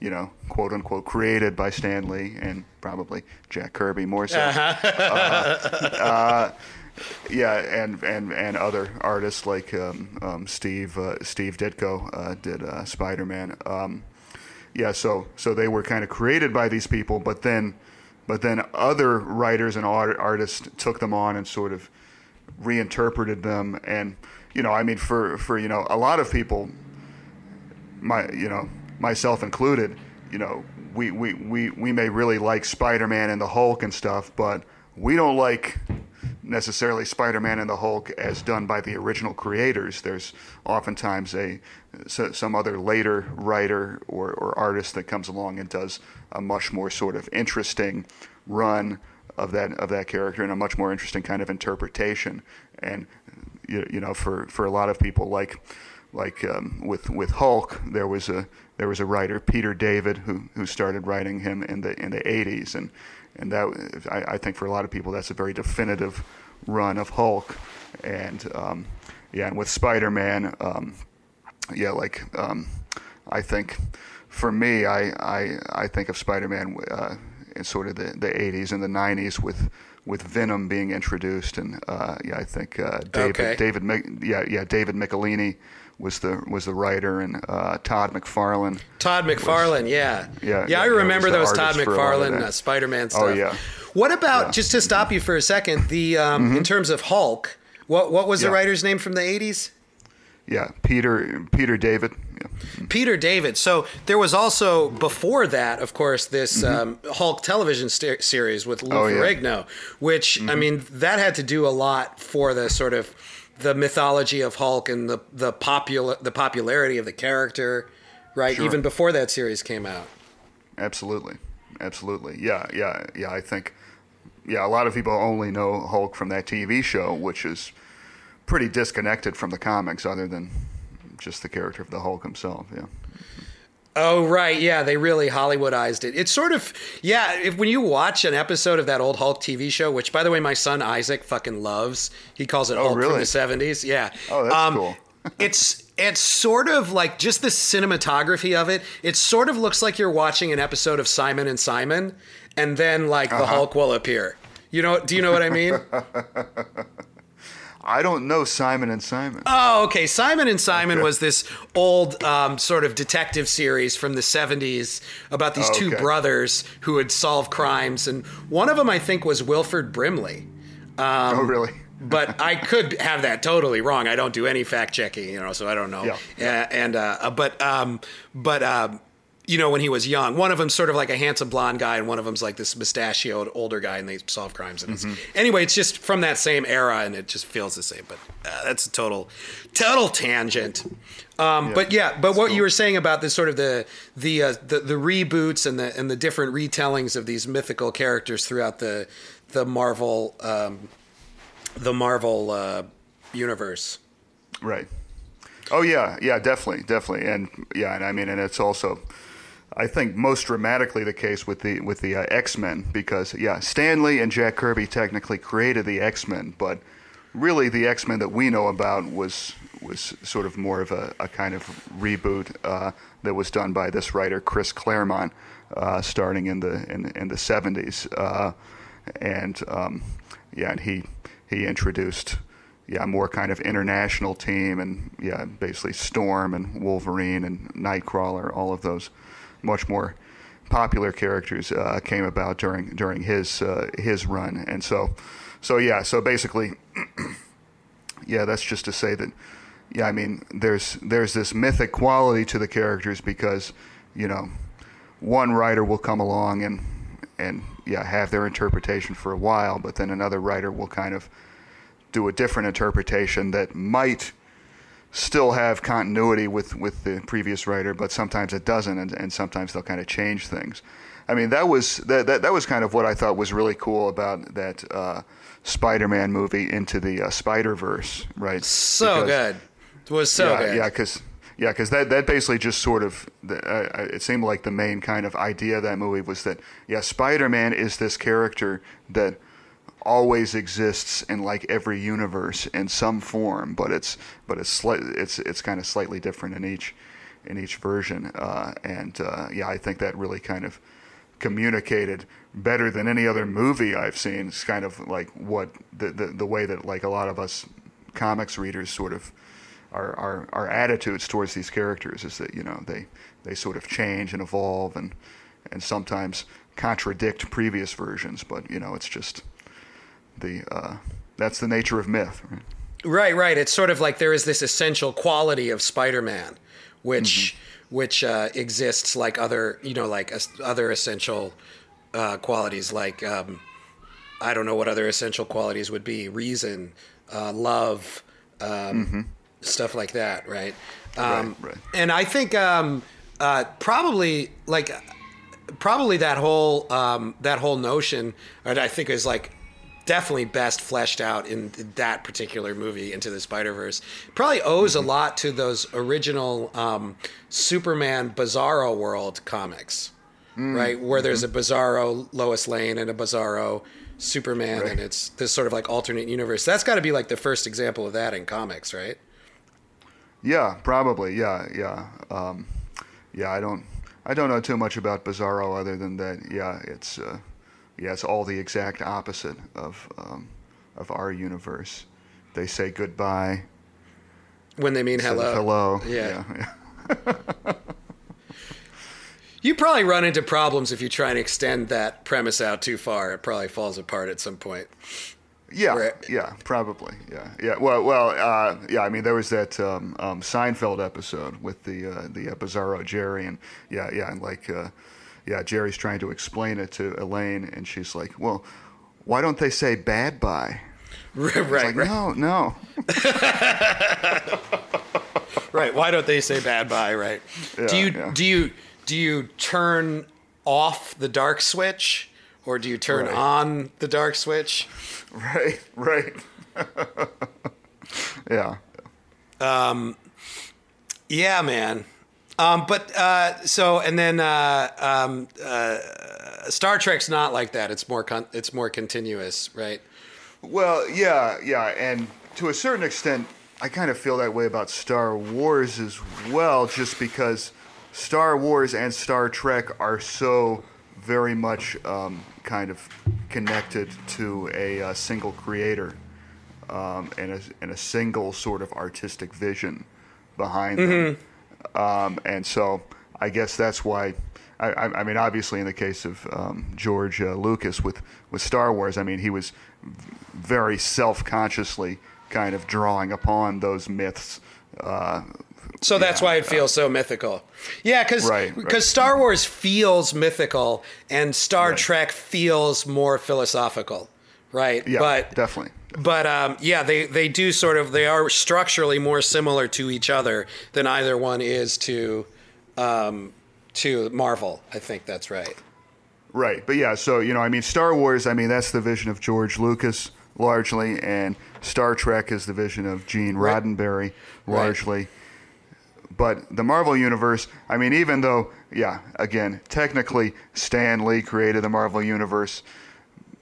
you know quote unquote created by Stan Lee and probably Jack Kirby more so yeah, and, and, and other artists like um, um, Steve uh, Steve Ditko uh, did uh, Spider Man. Um, yeah, so so they were kind of created by these people, but then but then other writers and art, artists took them on and sort of reinterpreted them, and you know, I mean, for for you know, a lot of people, my you know, myself included, you know, we we, we, we may really like Spider Man and the Hulk and stuff, but we don't like necessarily Spider-Man and the Hulk as done by the original creators. There's oftentimes a some other later writer or, or artist that comes along and does a much more sort of interesting run of that of that character and a much more interesting kind of interpretation. And you, you know, for, for a lot of people like like um, with with Hulk, there was a there was a writer Peter David who who started writing him in the in the 80s and and that I, I think for a lot of people that's a very definitive run of Hulk, and um, yeah, and with Spider-Man, um, yeah, like um, I think for me, I I, I think of Spider-Man uh, in sort of the, the 80s and the 90s with with Venom being introduced, and uh, yeah, I think uh, David Okay. David yeah yeah David Michelinie was the was the writer, and uh, Todd McFarlane. Todd McFarlane, yeah. Yeah, yeah. yeah, I remember those Todd artist for a lot of McFarlane uh, Spider-Man stuff. Oh, yeah. What about Yeah. Mm-hmm. just to stop you for a second? The um, in terms of Hulk, what what was the writer's name from the '80s? Yeah, Peter Peter David. Yeah. Peter David. So there was also before that, of course, this Mm-hmm. um, Hulk television st- series with Lou Oh, yeah. Ferrigno, which Mm-hmm. I mean that had to do a lot for the sort of the mythology of Hulk and the the popular the popularity of the character, right? Sure. Even before that series came out. Absolutely, absolutely. Yeah, yeah, yeah. I think, yeah, a lot of people only know Hulk from that TV show, which is pretty disconnected from the comics, other than just the character of the Hulk himself. Yeah. Oh right, yeah, they really Hollywoodized it. It's sort of yeah. If when you watch an episode of that old Hulk TV show, which by the way, my son Isaac fucking loves. He calls it Oh, Hulk from really? the seventies. Yeah. Oh, that's cool. it's it's sort of like just the cinematography of it. It sort of looks like you're watching an episode of Simon and Simon, and then like Uh-huh. the Hulk will appear. You know? Do you know what I mean? I don't know Simon and Simon. Oh, okay. Simon and Simon Okay. was this old um, sort of detective series from the 70s about these two Okay. brothers who would solve crimes. And one of them, I think, was Wilford Brimley. oh, really? But I could have that totally wrong. I don't do any fact checking, you know, so I don't know. Yeah. Uh, and uh, but um, but um, you know, when he was young, one of them's sort of like a handsome blonde guy, and one of them's like this mustachioed older guy, and they solve crimes. And it's, anyway, it's just from that same era, and it just feels the same. But uh, that's a total, total tangent. Um, But yeah, but what you were saying about this sort of the the, uh, the the reboots and the and the different retellings of these mythical characters throughout the the Marvel um, the Marvel uh, universe. Right. Oh yeah, yeah, definitely, definitely, and yeah, and I mean, and it's also, I think, most dramatically the case with the with the uh, X Men because yeah, Stan Lee and Jack Kirby technically created the X Men, but really the X Men that we know about was was sort of more of a, a kind of reboot uh, that was done by this writer Chris Claremont, uh, starting in the in, in the seventies, uh, and um, yeah, and he he introduced yeah, more kind of international team, and yeah, basically Storm and Wolverine and Nightcrawler, all of those much more popular characters uh, came about during during his uh, his run, and so so yeah, so basically, yeah, that's just to say that yeah, I mean, there's there's this mythic quality to the characters because you know one writer will come along and and yeah have their interpretation for a while, but then another writer will kind of do a different interpretation that might still have continuity with, with the previous writer, but sometimes it doesn't, and, and sometimes they'll kind of change things. I mean, that was that, that that was kind of what I thought was really cool about that uh, Spider-Man movie into the uh, Spider-Verse, right? So Because- good. It was so yeah, good. Yeah, because yeah, because that that basically just sort of uh, it seemed like the main kind of idea of that movie was that yeah, Spider-Man is this character that always exists in like every universe in some form, but it's but it's slight it's it's kind of slightly different in each in each version, uh, and uh, yeah, I think that really kind of communicated better than any other movie I've seen. It's kind of like what the the, the way that like a lot of us comics readers sort of our, our, our attitudes towards these characters is that you know they they sort of change and evolve and and sometimes contradict previous versions but you know it's just the uh, that's the nature of myth right? Right, right. It's sort of like there is this essential quality of Spider-Man, which which uh, exists like other, you know, like other essential uh, qualities, like um, I don't know what other essential qualities would be: reason, uh, love, um, stuff like that. Right. Um, right. And I think um, uh, probably like probably that whole um, that whole notion, I think is like definitely best fleshed out in that particular movie, Into the Spider Verse. Probably owes a lot to those original um, Superman Bizarro World comics, right? Where there's a Bizarro Lois Lane and a Bizarro Superman, and it's this sort of like alternate universe. That's got to be like the first example of that in comics, right? yeah probably yeah yeah um, yeah I don't I don't know too much about Bizarro other than that. Yeah, it's uh, yeah, it's all the exact opposite of um, of our universe. They say goodbye. When they mean hello. hello. Yeah. yeah. You probably run into problems if you try and extend that premise out too far. It probably falls apart at some point. Yeah, Right. yeah, probably. Yeah, yeah. Well, well, uh, yeah. I mean, there was that um, um, Seinfeld episode with the uh, the Bizarro Jerry, and yeah, yeah, and like, uh, yeah, Jerry's trying to explain it to Elaine, and she's like, "Well, why don't they say bad bye?" right, right, like, right. no, no. Right. Why don't they say bad bye? Right. Yeah, do you yeah. do you do you turn off the dark switch or do you turn Right. on the dark switch? Right, right. yeah. Um, yeah, man. Um, but uh, so and then uh, um, uh, Star Trek's not like that. It's more con- it's more continuous, right? Well, yeah, yeah, and to a certain extent, I kind of feel that way about Star Wars as well, just because Star Wars and Star Trek are so very much um, kind of connected to a, uh single creator um, and, a, and a single sort of artistic vision behind them. Um, and so I guess that's why. I, I I mean, obviously, in the case of um, George uh, Lucas with, with Star Wars, I mean, he was very self-consciously kind of drawing upon those myths. Uh, So that's Yeah, why it feels so mythical. Yeah, because Right, right. Star Wars feels mythical and Star Right. Trek feels more philosophical, right? yeah, but definitely. But um, yeah, they they do sort of they are structurally more similar to each other than either one is to um, to Marvel. I think that's right. Right, but yeah, so you know, I mean, Star Wars. I mean, that's the vision of George Lucas largely, and Star Trek is the vision of Gene Right. Roddenberry largely. But the Marvel universe. I mean, even though, yeah, again, technically, Stan Lee created the Marvel universe.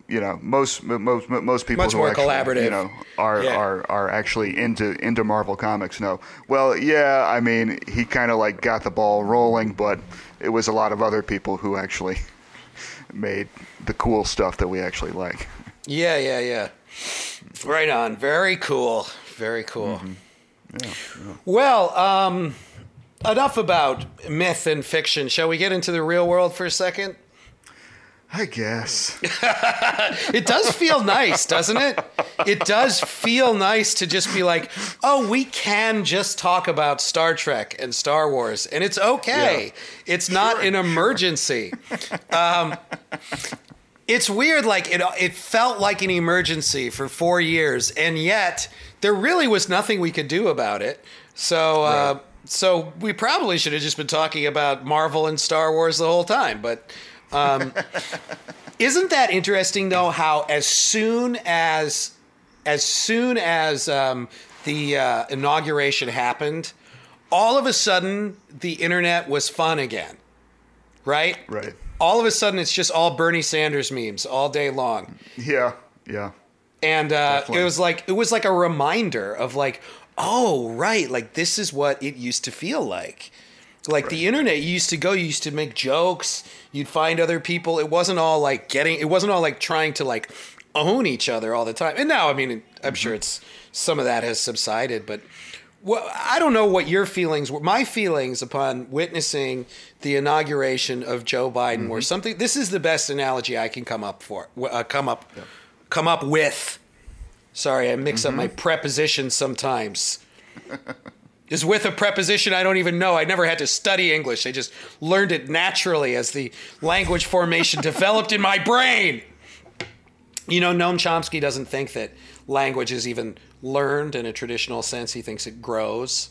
You know, most most most people Much who more actually, collaborative. you know, are Yeah. are are actually into into Marvel comics know. Well, yeah, I mean, he kind of like got the ball rolling, but it was a lot of other people who actually made the cool stuff that we actually like. Yeah, yeah, yeah. Right on. Very cool. Very cool. Well, um, enough about myth and fiction. Shall we get into the real world for a second? I guess. It does feel nice, doesn't it? It does feel nice to just be like, oh, we can just talk about Star Trek and Star Wars, and it's okay. Yeah. It's not Sure, an emergency. Um, it's weird. Like it, it felt like an emergency for four years, and yet there really was nothing we could do about it. So, uh, Right. so we probably should have just been talking about Marvel and Star Wars the whole time, but. Isn't that interesting though? How as soon as as soon as um, the uh, inauguration happened, all of a sudden the internet was fun again, right? Right. All of a sudden it's just all Bernie Sanders memes all day long, Yeah. Yeah. and uh, it was like it was like a reminder of like, oh right, like this is what it used to feel like. Like the internet, you used to go, you used to make jokes, you'd find other people. It wasn't all like getting, it wasn't all like trying to like own each other all the time. And now, I mean, I'm sure mm-hmm. it's some of that has subsided, but well, I don't know what your feelings were. My feelings upon witnessing the inauguration of Joe Biden were mm-hmm. something. This is the best analogy I can come up for, uh, come up, come up with. Sorry, I mix up my mm-hmm. prepositions sometimes. is with a preposition I don't even know. I never had to study English. I just learned it naturally as the language formation developed in my brain. You know, Noam Chomsky doesn't think that language is even learned in a traditional sense. He thinks it grows.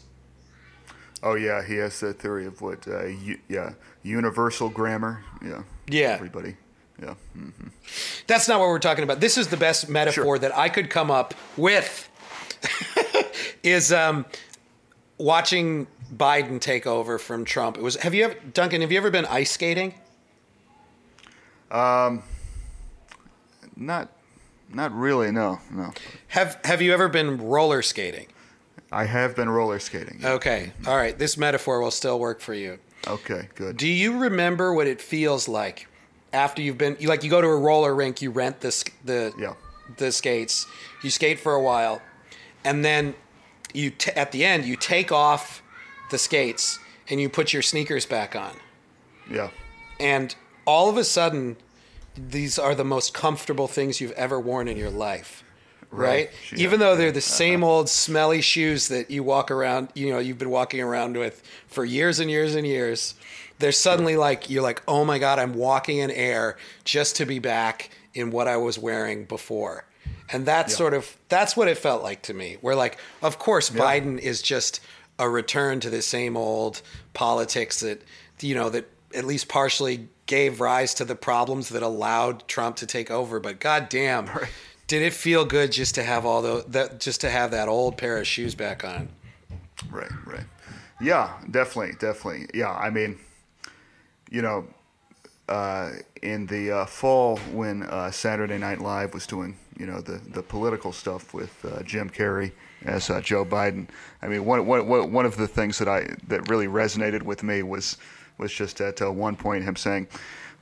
Oh yeah, he has that theory of what? Uh, u- yeah, universal grammar. Yeah. Yeah. Everybody. Yeah. Mm. That's not what we're talking about. This is the best metaphor Sure. that I could come up with. is um, watching Biden take over from Trump. It was. Have you ever, Duncan? Have you ever been ice skating? Um, Not. Not really. No. No. Have Have you ever been roller skating? I have been roller skating. Okay. All right. This metaphor will still work for you. Okay, good. Do you remember what it feels like after you've been you like you go to a roller rink, you rent the the Yeah. the skates, you skate for a while, and then you t- at the end you take off the skates and you put your sneakers back on, Yeah. and all of a sudden, these are the most comfortable things you've ever worn in your life. Right. Right. Yeah. Even though they're the uh-huh. same old smelly shoes that you walk around, you know, you've been walking around with for years and years and years, they're suddenly like, you're like, oh my God, I'm walking in air just to be back in what I was wearing before. And that's Yeah. sort of, that's what it felt like to me. Where, like, of course, Biden is just a return to the same old politics that, you know, that at least partially gave rise to the problems that allowed Trump to take over. But goddamn, did it feel good just to have all the that just to have that old pair of shoes back on? Right, right. Yeah, definitely, definitely. Yeah, I mean, you know, uh, in the uh, fall when uh, Saturday Night Live was doing, you know, the, the political stuff with uh, Jim Carrey as uh, Joe Biden. I mean, one, one, one of the things that I that really resonated with me was was just at uh, one point him saying,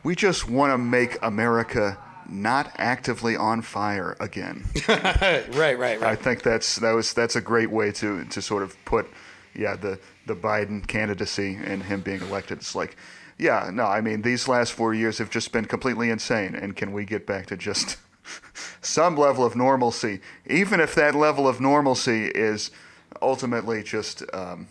"We just want to make America." Not actively on fire again. right, right, right. I think that's that was that's a great way to to sort of put yeah the the Biden candidacy and him being elected. It's like yeah no I mean these last four years have just been completely insane and can we get back to just some level of normalcy? Even if that level of normalcy is ultimately just um,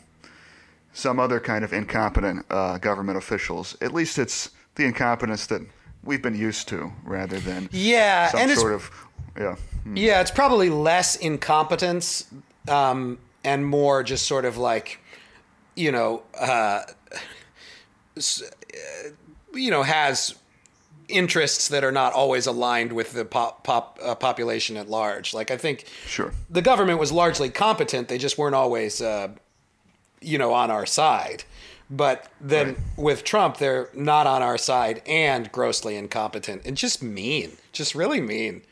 some other kind of incompetent uh, government officials at least it's the incompetence that we've been used to rather than Yeah, some and sort of yeah Yeah, it's probably less incompetence um, and more just sort of like, you know, uh, uh, you know, has interests that are not always aligned with the pop, pop uh, population at large. Like I think Sure. the government was largely competent; they just weren't always, uh, you know, on our side. But then Right. with Trump, they're not on our side and grossly incompetent and just mean, just really mean.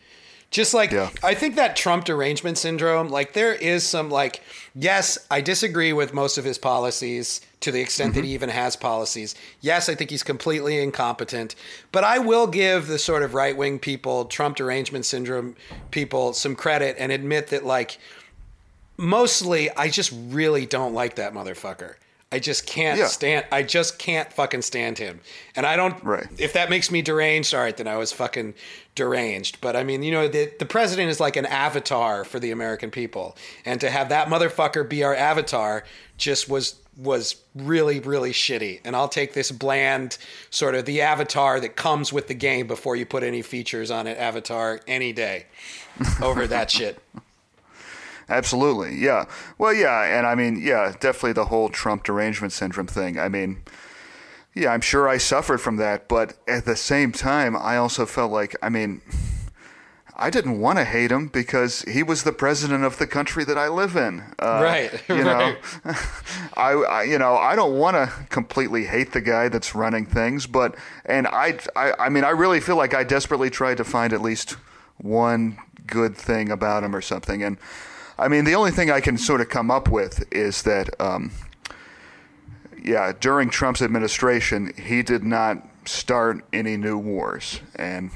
Just like Yeah. I think that Trump derangement syndrome, like there is some like yes, I disagree with most of his policies to the extent that he mm-hmm. even has policies. Yes, I think he's completely incompetent, but I will give the sort of right-wing people, Trump derangement syndrome people some credit and admit that like mostly I just really don't like that motherfucker. I just can't Yeah. stand I just can't fucking stand him. And I don't Right. if that makes me deranged, all right, then I was fucking deranged. But I mean, you know, the the president is like an avatar for the American people. And to have that motherfucker be our avatar just was was really, really shitty. And I'll take this bland sort of the avatar that comes with the game before you put any features on it, avatar any day over that shit. Absolutely, yeah. Well, yeah, and I mean, yeah, definitely the whole Trump derangement syndrome thing. I mean, yeah, I'm sure I suffered from that, but at the same time, I also felt like, I mean, I didn't want to hate him because he was the president of the country that I live in. Uh, Right, You know, right. I, I, you know, I don't want to completely hate the guy that's running things, but and I, I, I mean, I really feel like I desperately tried to find at least one good thing about him or something, and I mean, the only thing I can sort of come up with is that, um, yeah, during Trump's administration, he did not start any new wars, and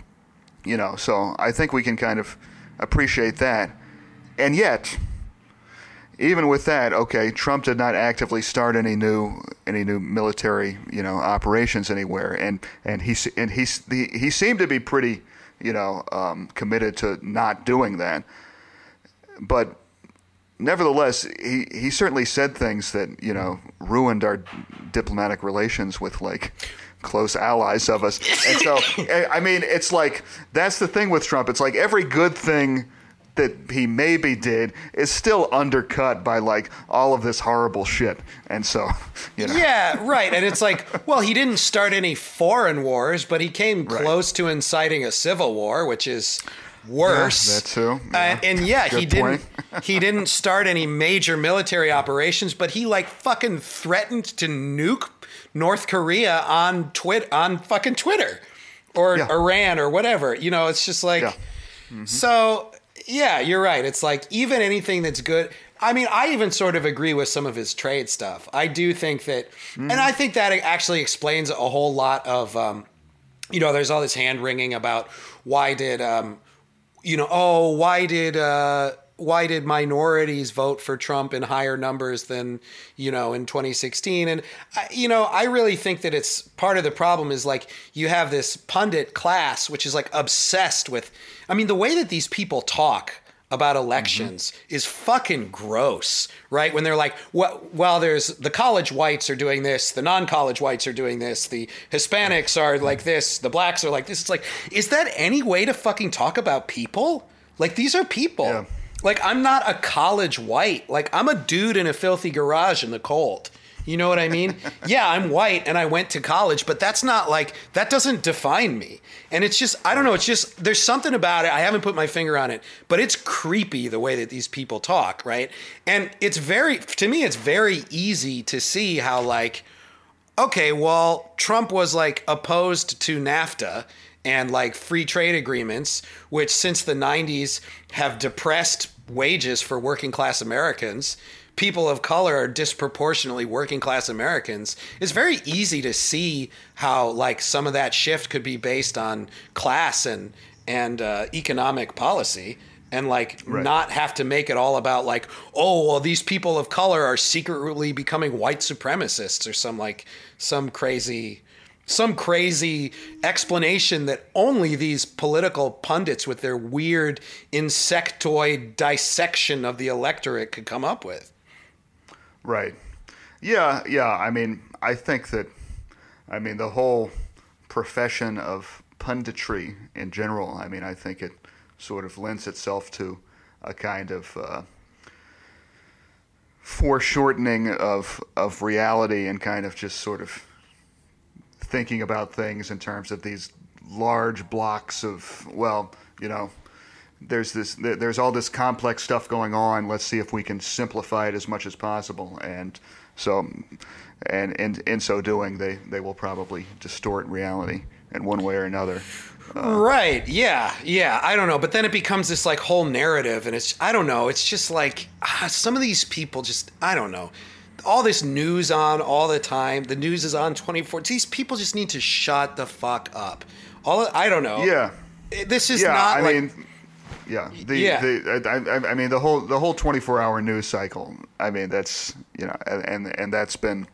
you know, so I think we can kind of appreciate that, and yet even with that, okay, Trump did not actively start any new any new military, you know, operations anywhere, and and he and he he, seemed to be pretty, you know, um, committed to not doing that. But nevertheless, he he certainly said things that you know ruined our diplomatic relations with like close allies of us, and so I mean, it's like that's the thing with Trump. It's like every good thing that he maybe did is still undercut by like all of this horrible shit. And so, you know. Yeah, right. And it's like, well, he didn't start any foreign wars, but he came Right. close to inciting a civil war, which is worse. Yeah, that too. Uh, and yeah, he didn't. he didn't start any major military operations, but he like fucking threatened to nuke North Korea on twit on fucking Twitter or Yeah. Iran or whatever. You know, it's just like Yeah. so. Yeah, you're right. It's like even anything that's good. I mean, I even sort of agree with some of his trade stuff. I do think that, and I think that actually explains a whole lot of, um, you know, there's all this hand wringing about why did, um, you know, oh, why did, uh, why did minorities vote for Trump in higher numbers than, you know, in 2016? And, you know, I really think that it's part of the problem is like you have this pundit class, which is like obsessed with, I mean, the way that these people talk about mm-hmm. elections is fucking gross, right? When they're like, well, well, there's the college whites are doing this, the non-college whites are doing this, the Hispanics are mm-hmm. like this, the blacks are like this. It's like, is that any way to fucking talk about people? Like these are people. Yeah. Like I'm not a college white. Like I'm a dude in a filthy garage in the cold. You know what I mean? yeah, I'm white and I went to college, but that's not like that doesn't define me. And it's just I don't know, it's just there's something about it. I haven't put my finger on it, but it's creepy the way that these people talk, right? And it's very to me it's very easy to see how like okay, well, Trump was like opposed to NAFTA and like free trade agreements, which since the 90s have depressed wages for working class Americans. People of color are disproportionately working class Americans. It's very easy to see how like some of that shift could be based on class and and uh, economic policy and like Right. not have to make it all about like oh well these people of color are secretly becoming white supremacists or some like some crazy some crazy explanation that only these political pundits with their weird insectoid dissection of the electorate could come up with Right. Yeah, yeah. I mean, I think that, I mean, the whole profession of punditry in general, I mean, I think it sort of lends itself to a kind of uh, foreshortening of, of reality and kind of just sort of thinking about things in terms of these large blocks of, well, you know, there's this there's all this complex stuff going on. Let's see if we can simplify it as much as possible. And so and in in so doing they they will probably distort reality in one way or another. Right. Yeah. Yeah. I don't know. But then it becomes this like whole narrative and it's i don't know. It's just like ah, some of these people just i don't know. All this news on all the time. The news is on 24 these people just need to shut the fuck up. All i don't know. Yeah. This is yeah not i like mean yeah the, Yeah. the I, I, I mean the whole the whole 24 hour news cycle i mean that's you know and and, and that's been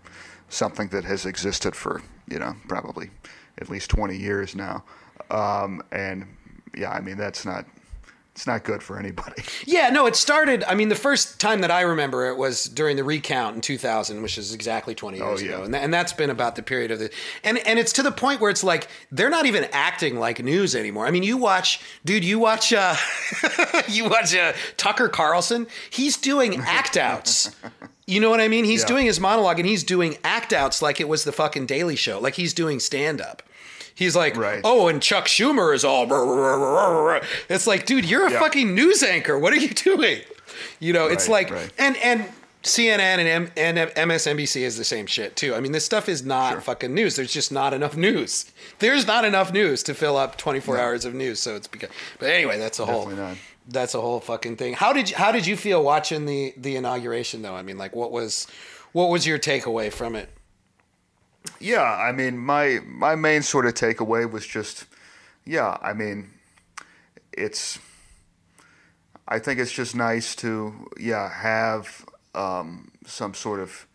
something that has existed for you know probably at least 20 years now um, and yeah i mean that's not it's not good for anybody Yeah, no, it started. I mean, the first time that I remember it was during the recount in 2000, which is exactly 20 years Oh, yeah. ago, and, th- and that's been about the period of the. And and it's to the point where it's like they're not even acting like news anymore. I mean, you watch, dude, you watch, uh, you watch uh, Tucker Carlson. He's doing act outs. You know what I mean? He's Yeah. doing his monologue and he's doing act outs like it was the fucking Daily Show, like he's doing stand up. He's like, Right. oh, and Chuck Schumer is all. brr, brr, brr." It's like, dude, you're a Yeah. fucking news anchor. What are you doing? You know, it's like, right. and and CNN and M- and MSNBC is the same shit too. I mean, this stuff is not fucking news. There's just not enough news. There's not enough news to fill up 24 hours of news. So it's because. But anyway, that's a whole. Not. That's a whole fucking thing. How did you, how did you feel watching the the inauguration though? I mean, like, what was what was your takeaway from it? Yeah, I mean, my my main sort of takeaway was just, yeah, I mean, it's. I think it's just nice to yeah have um, some sort of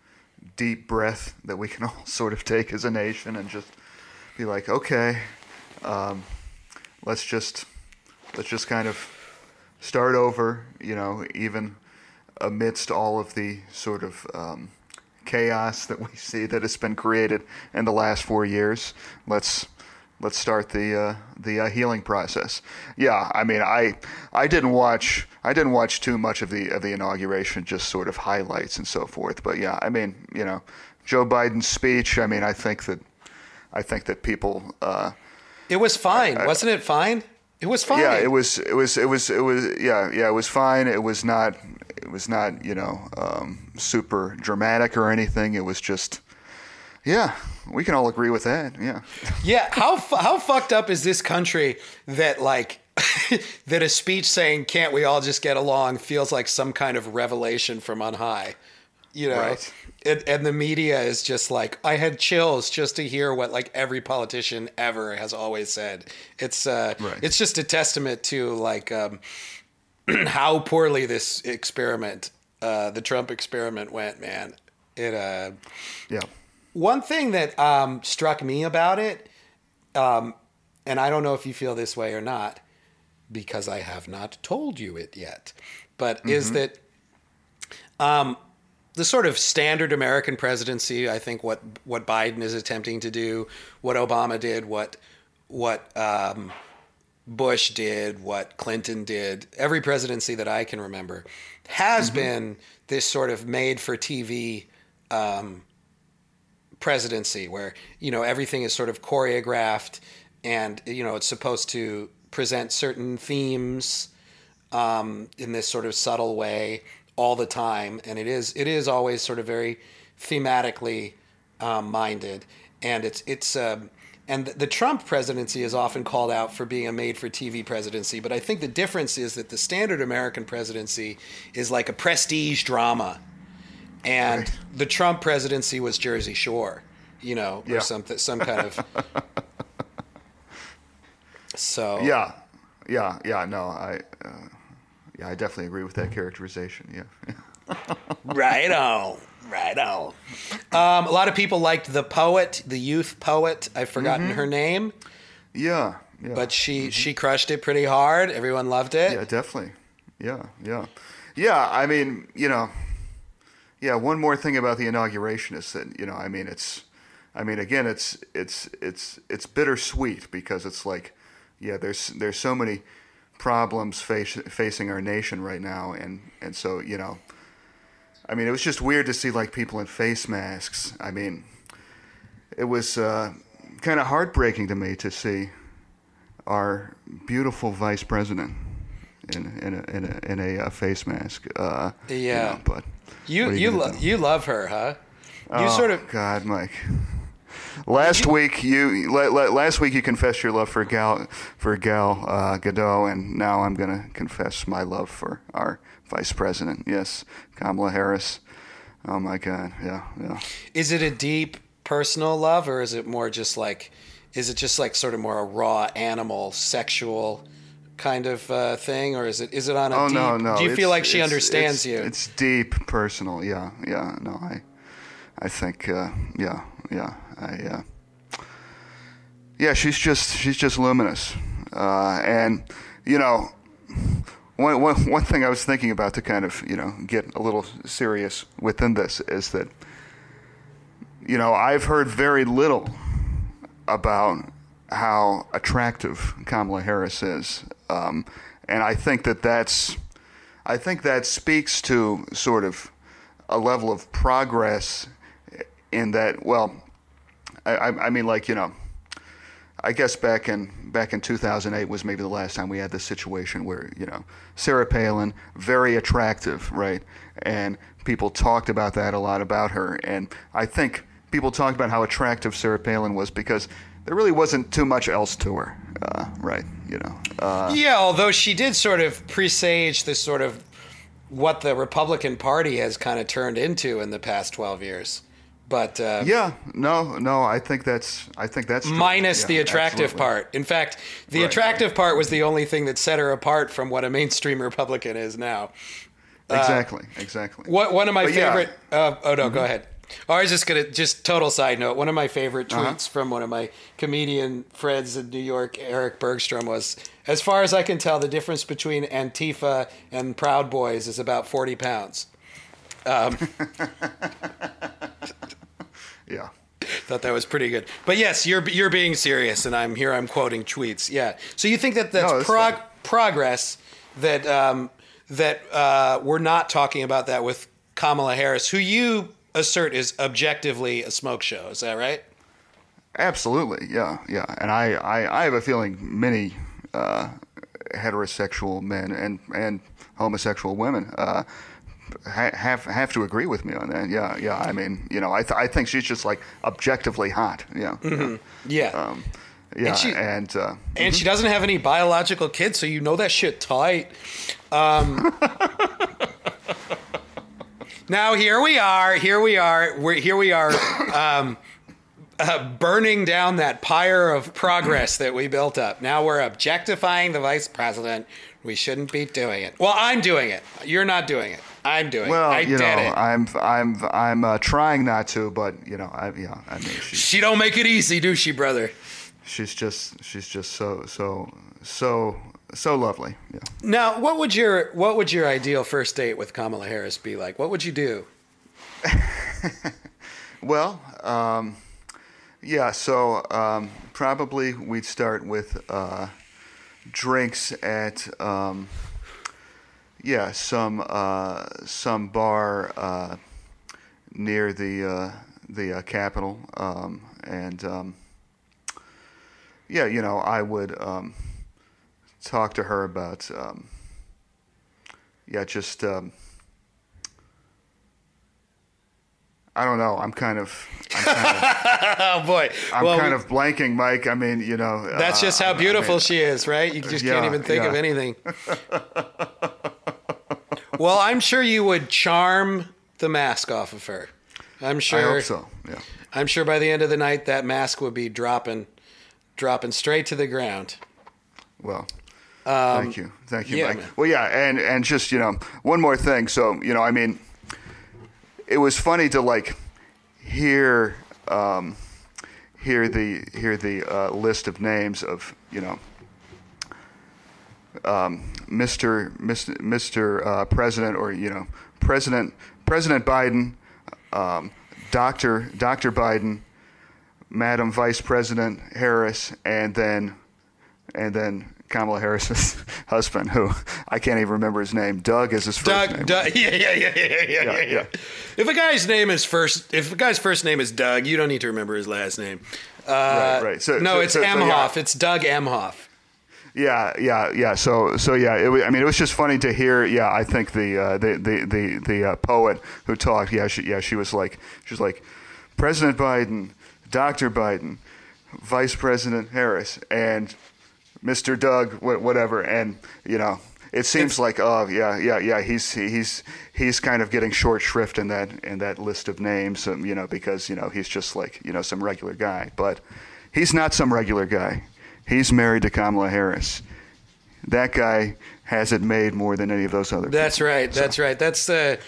deep breath that we can all sort of take as a nation and just be like, okay, um, let's just let's just kind of start over, you know, even amidst all of the sort of um, chaos that we see that has been created in the last four years. Let's let's start the uh, the uh, healing process. Yeah, I mean, I I didn't watch I didn't watch too much of the of the inauguration, just sort of highlights and so forth. But yeah, I mean, you know, Joe Biden's speech. I mean, I think that I think that people. Uh, It was fine, wasn't it? Fine. It was fine. yeah, it was. It was. It was. It was. Yeah, yeah. It was fine. It was not. It was not. You know, um, super dramatic or anything. It was just. Yeah, we can all agree with that. Yeah. Yeah, how how fucked up is this country that like that a speech saying "Can't we all just get along?" feels like some kind of revelation from on high. You know, Right. and, and the media is just like I had chills just to hear what like every politician ever has always said. It's uh, Right. it's just a testament to like um, how poorly this experiment, uh, the Trump experiment, went. Man, it. Uh, Yeah. one thing that um, struck me about it, um, and I don't know if you feel this way or not, because I have not told you it yet, but is that um, the sort of standard American presidency? I think what what Biden is attempting to do, what Obama did, what what um, Bush did, what Clinton did, every presidency that I can remember has been this sort of made for TV um, presidency where, you know, everything is sort of choreographed and, you know, it's supposed to present certain themes um, in this sort of subtle way all the time. And it is, it is always sort of very thematically um, minded. And it's, it's, um, and the Trump presidency is often called out for being a made for TV presidency, but I think the difference is that the standard American presidency is like a prestige drama. And Right. the Trump presidency was Jersey Shore, you know, Yeah. or something, some kind of. so Yeah. Yeah. Yeah. No, I. Uh, yeah, I definitely agree with that characterization. Yeah. Right on. Right on. Um, a lot of people liked the poet, the youth poet. I've forgotten Mm-hmm. her name, yeah. Yeah. but she she crushed it pretty hard. Everyone loved it. Yeah, definitely. Yeah, yeah, yeah. I mean, you know, yeah. One more thing about the inauguration is that you know, I mean, it's, I mean, again, it's it's it's it's bittersweet because it's like, yeah, there's there's so many problems face, facing our nation right now, and and so you know, I mean, it was just weird to see like people in face masks. I mean, it was uh, kind of heartbreaking to me to see our beautiful vice president in in a in a, in a uh, face mask. Uh, you Yeah. know, but You you gonna lo- you love her, huh? You oh, sort of God, Mike. Last week you la, la, last week you confessed your love for Gal for Gal uh, Gadot, and now I'm gonna confess my love for our vice president. Yes, Kamala Harris. Oh my God, yeah, yeah. is it a deep personal love or is it more just like is it just like sort of more a raw animal sexual kind of uh, thing or is it is it on a Oh deep no, no. do you feel like she it's- understands it's- you It's deep, personal. Yeah, yeah. No, I, I think, uh, yeah, yeah. I, uh, yeah. She's just, she's just luminous, uh, and you know, one, one, one thing I was thinking about to kind of, you know, get a little serious within this is that, you know, I've heard very little about how attractive Kamala Harris is, um, and I think that that's, I think that speaks to sort of a level of progress in that. Well, I, I mean, like you know, I guess back in back in 2008 was maybe the last time we had this situation where you know Sarah Palin, very attractive, right, and people talked about that a lot about her, and I think people talked about how attractive Sarah Palin was because there really wasn't too much else to her, uh, right? You know, uh, yeah although she did sort of presage this sort of what the republican party has kind of turned into in the past 12 years but uh, yeah, no, no, I think that's I think that's true. minus Yeah, the attractive absolutely. part. In fact, the Right. attractive part was the only thing that set her apart from what a mainstream Republican is now. Exactly, exactly. What one of my But yeah. Mm-hmm. favorite? Uh, oh no, go ahead. Oh, I was just gonna just total side note. One of my favorite Uh-huh. tweets from one of my comedian friends in New York, Eric Bergstrom, was as far as I can tell, the difference between Antifa and Proud Boys is about forty pounds. Yeah. Thought that was pretty good. But yes, you're you're being serious, and I'm here. I'm quoting tweets. Yeah. So you think that that's No, that's prog- progress that um, that uh, we're not talking about that with Kamala Harris, who you assert is objectively a smoke show. Is that right? Absolutely, yeah, yeah. And I, I, I have a feeling many uh, heterosexual men and and homosexual women uh, have have to agree with me on that. Yeah, yeah. I mean, you know, I th- I think she's just like objectively hot. Yeah, yeah. Yeah. Um, yeah, And she- and uh, and she doesn't have any biological kids, so you know that shit tight. Um, now here we are. Here we are. We're here. We are. Um, uh, burning down that pyre of progress that we built up. Now we're objectifying the vice president. We shouldn't be doing it. Well, I'm doing it. You're not doing it. I'm doing well. I you did know, it. I'm I'm I'm uh, trying not to, but you know, I yeah, I mean, she's she don't make it easy, do she, brother? she's just she's just so so so so lovely. Yeah. Now, what would your what would your ideal first date with Kamala Harris be like? What would you do? Well, um, yeah. So um, probably we'd start with uh, drinks at um, yeah some uh, some bar uh, near the uh, the uh, Capitol, um, and um, yeah, you know, I would um, talk to her about um, yeah, just. Um, I don't know. I'm kind of, I'm kind of Oh boy, I'm well, kind of blanking, Mike. I mean, you know. that's uh, just how I beautiful mean, she is, right? You just yeah, can't even think of anything. well, I'm sure you would charm the mask off of her. I'm sure. I hope so. Yeah. I'm sure by the end of the night that mask would be dropping, dropping straight to the ground. Well, thank you, thank you, Um, yeah, Mike. man. Well, yeah, and and just you know, one more thing. So you know, I mean, it was funny to like hear um, hear the hear the uh, list of names of you know. Um, Mr. Mr. Mr. Uh, President, or you know, President President Biden, um, Doctor Doctor Biden, Madam Vice President Harris, and then and then Kamala Harris's husband, who I can't even remember his name. Doug is his first Doug, name. Doug, yeah, yeah, yeah, yeah, yeah, yeah, Yeah. If a guy's name is first, if a guy's first name is Doug, you don't need to remember his last name. Uh, Right, right. So- no, so- it's so, Emhoff. yeah. It's Doug Emhoff. Yeah, yeah, yeah. So, so yeah. It, wa- I mean, it was just funny to hear. Yeah, I think the uh, the the the, the uh, poet who talked. Yeah, she yeah she was like she was like President Biden, Doctor Biden, Vice President Harris, and Mr. Doug, wha- whatever. And you know, it seems like oh yeah yeah yeah he's he's he's kind of getting short shrift in that in that list of names. Um, you know, because you know he's just like you know some regular guy, but he's not some regular guy. He's married to Kamala Harris. That guy has it made more than any of those other. That's right. That's right. That's the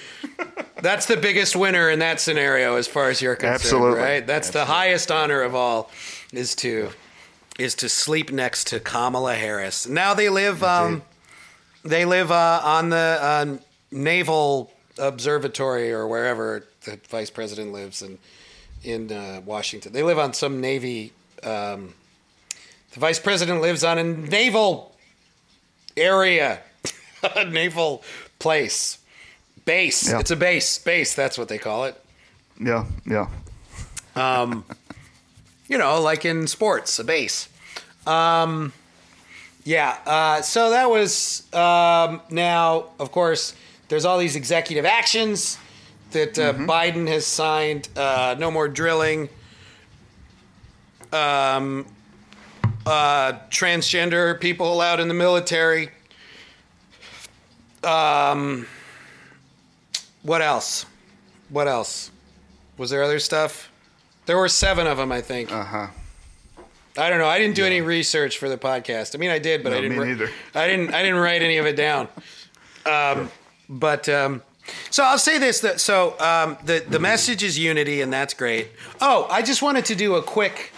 that's the biggest winner in that scenario, as far as you're concerned. Absolutely. Right. That's the highest honor of all, is to is to sleep next to Kamala Harris. Now they live um, they live uh, on the uh, naval observatory or wherever the vice president lives in in uh, Washington. They live on some navy. Um, the vice president lives on a naval area, a naval place, base. Yeah. It's a base. Base. That's what they call it. Yeah, yeah. You know, like in sports, a base. Um, yeah. Uh, so that was um, now. Of course, there's all these executive actions that uh, Biden has signed. Uh, no more drilling. Um, uh, transgender people allowed in the military. Um, what else? What else? Was there other stuff? There were seven of them, I think. Uh huh. I don't know. I didn't do any research for the podcast. I mean, I did, but No, I didn't. me neither. I didn't. I didn't write any of it down. Um, But um, so I'll say this: that so um, the the message is unity, and that's great. Oh, I just wanted to do a quick.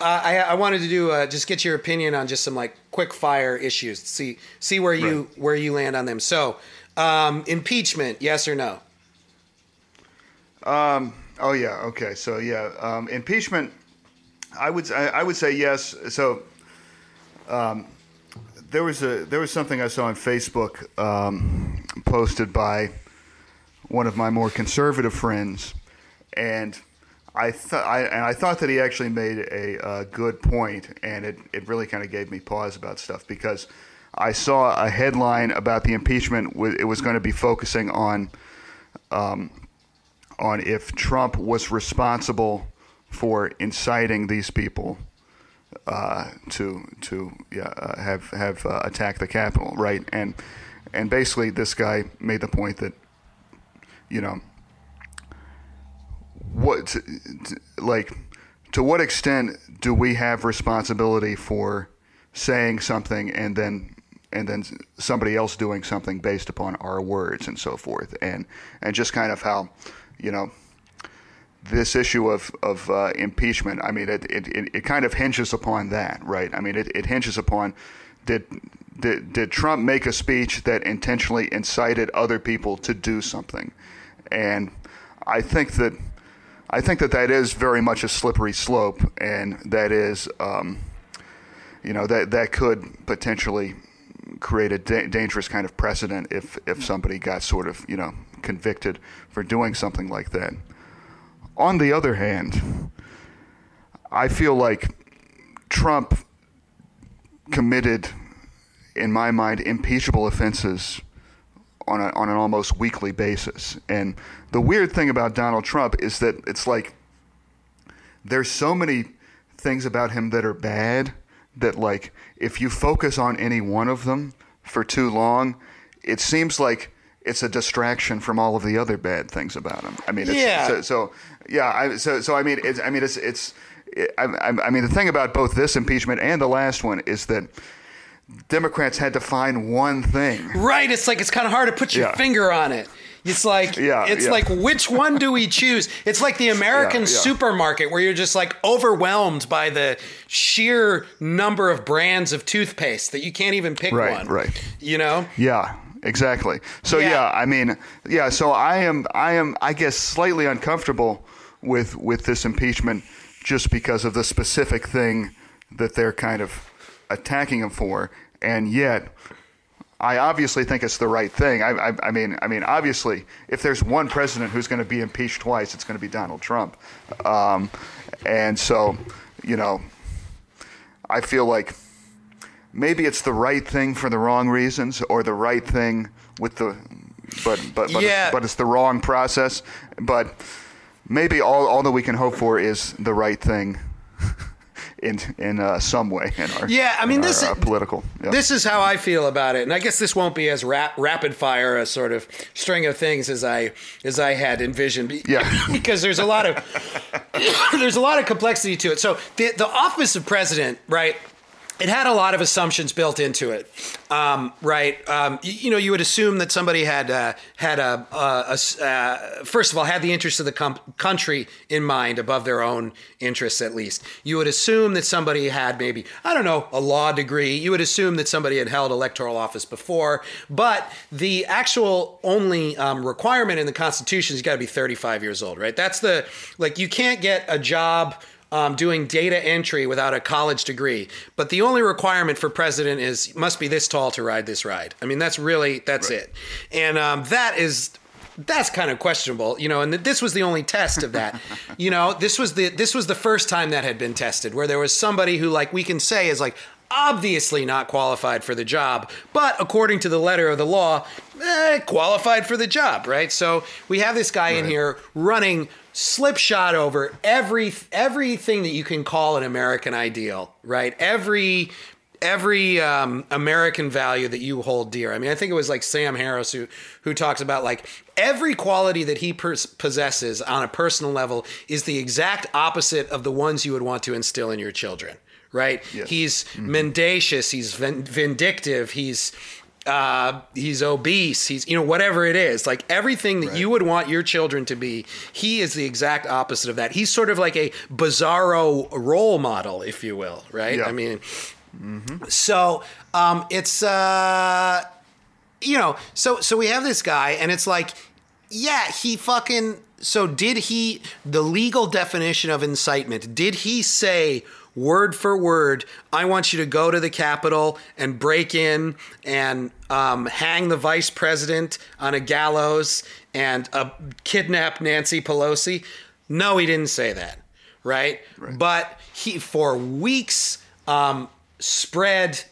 Uh, I, I wanted to do uh, just get your opinion on just some like quick fire issues. See see where you Right. where you land on them. So um, impeachment, yes or no? Oh yeah. Okay. So yeah, um, impeachment. I would I, I would say yes. So um, there was a there was something I saw on Facebook um, posted by one of my more conservative friends, and I thought I and I thought that he actually made a, good point, and it it really kind of gave me pause about stuff because I saw a headline about the impeachment. It was going to be focusing on on if Trump was responsible for inciting these people uh, to to yeah, uh, have have uh, attacked the Capitol, right? And and basically, this guy made the point that you know what t- t- like to what extent do we have responsibility for saying something and then and then somebody else doing something based upon our words and so forth and and just kind of how you know this issue of, of uh, impeachment, I mean, it, it, it, kind of hinges upon that, right? I mean, it, it hinges upon did, did, did Trump make a speech that intentionally incited other people to do something? And I think that I think that that is very much a slippery slope, and that is, um, you know, that that could potentially create a da- dangerous kind of precedent if if somebody got sort of you know convicted for doing something like that. On the other hand, I feel like Trump committed, in my mind, impeachable offenses on, a, on an almost weekly basis. And the weird thing about Donald Trump is that it's like there's so many things about him that are bad that, like, if you focus on any one of them for too long, it seems like it's a distraction from all of the other bad things about him. I mean, it's, Yeah. So, so yeah, I, so so I mean, it's, I mean, it's it's. It, I, I I mean, the thing about both this impeachment and the last one is that Democrats had to find one thing. Right. It's like it's kind of hard to put your Yeah. finger on it. It's like Yeah, it's yeah. like which one do we choose? It's like the American Yeah, supermarket where you're just like overwhelmed by the sheer number of brands of toothpaste that you can't even pick Right, one. right. You know? Yeah, exactly. So Yeah. yeah. I mean, yeah. So I am, I am, I guess, slightly uncomfortable with with this impeachment just because of the specific thing that they're kind of attacking him for, and yet. I obviously think it's the right thing. I, I, I mean, I mean, obviously, if there's one president who's going to be impeached twice, it's going to be Donald Trump. Um, and so, you know, I feel like maybe it's the right thing for the wrong reasons or the right thing with the but but but, Yeah. it's, but it's the wrong process but maybe all, all that we can hope for is the right thing in in uh, some way in our Yeah, I mean, this our, is- uh, political yeah. This is how I feel about it, and I guess this won't be as rap- rapid fire a sort of string of things as I as I had envisioned. Yeah. because there's a lot of there's a lot of complexity to it. So the the office of president, right? It had a lot of assumptions built into it, um, right? Um, you, you know, you would assume that somebody had uh, had a uh, first of all had the interests of the com- country in mind above their own interests, at least. You would assume that somebody had maybe I don't know a law degree. You would assume that somebody had held electoral office before, but the actual only um, requirement in the Constitution is you got to be 35 years old, right? That's the like you can't get a job um, doing data entry without a college degree. But the only requirement for president is must be this tall to ride this ride. I mean, that's really that's it, and um, that is that's kind of questionable, you know. And th- this was the only test of that, you know. This was the this was the first time that had been tested, where there was somebody who, like, we can say is like obviously not qualified for the job, but according to the letter of the law, eh, qualified for the job, right? So we have this guy in here running slipshod over every everything that you can call an American ideal, right? Every every um, American value that you hold dear. I mean, I think it was like Sam Harris who who talks about like every quality that he pers- possesses on a personal level is the exact opposite of the ones you would want to instill in your children. Right? Yes. He's mendacious. He's vindictive. He's uh, he's obese. He's you know whatever it is. Like everything that you would want your children to be, he is the exact opposite of that. He's sort of like a bizarro role model, if you will. Right? Yeah. I mean, so um, it's uh, you know, so so we have this guy, and it's like, yeah, he fucking. So did he? The legal definition of incitement. Did he say? Word for word, I want you to go to the Capitol and break in and um, hang the vice president on a gallows and uh, kidnap Nancy Pelosi. No, he didn't say that, right? But he, for weeks, um, spread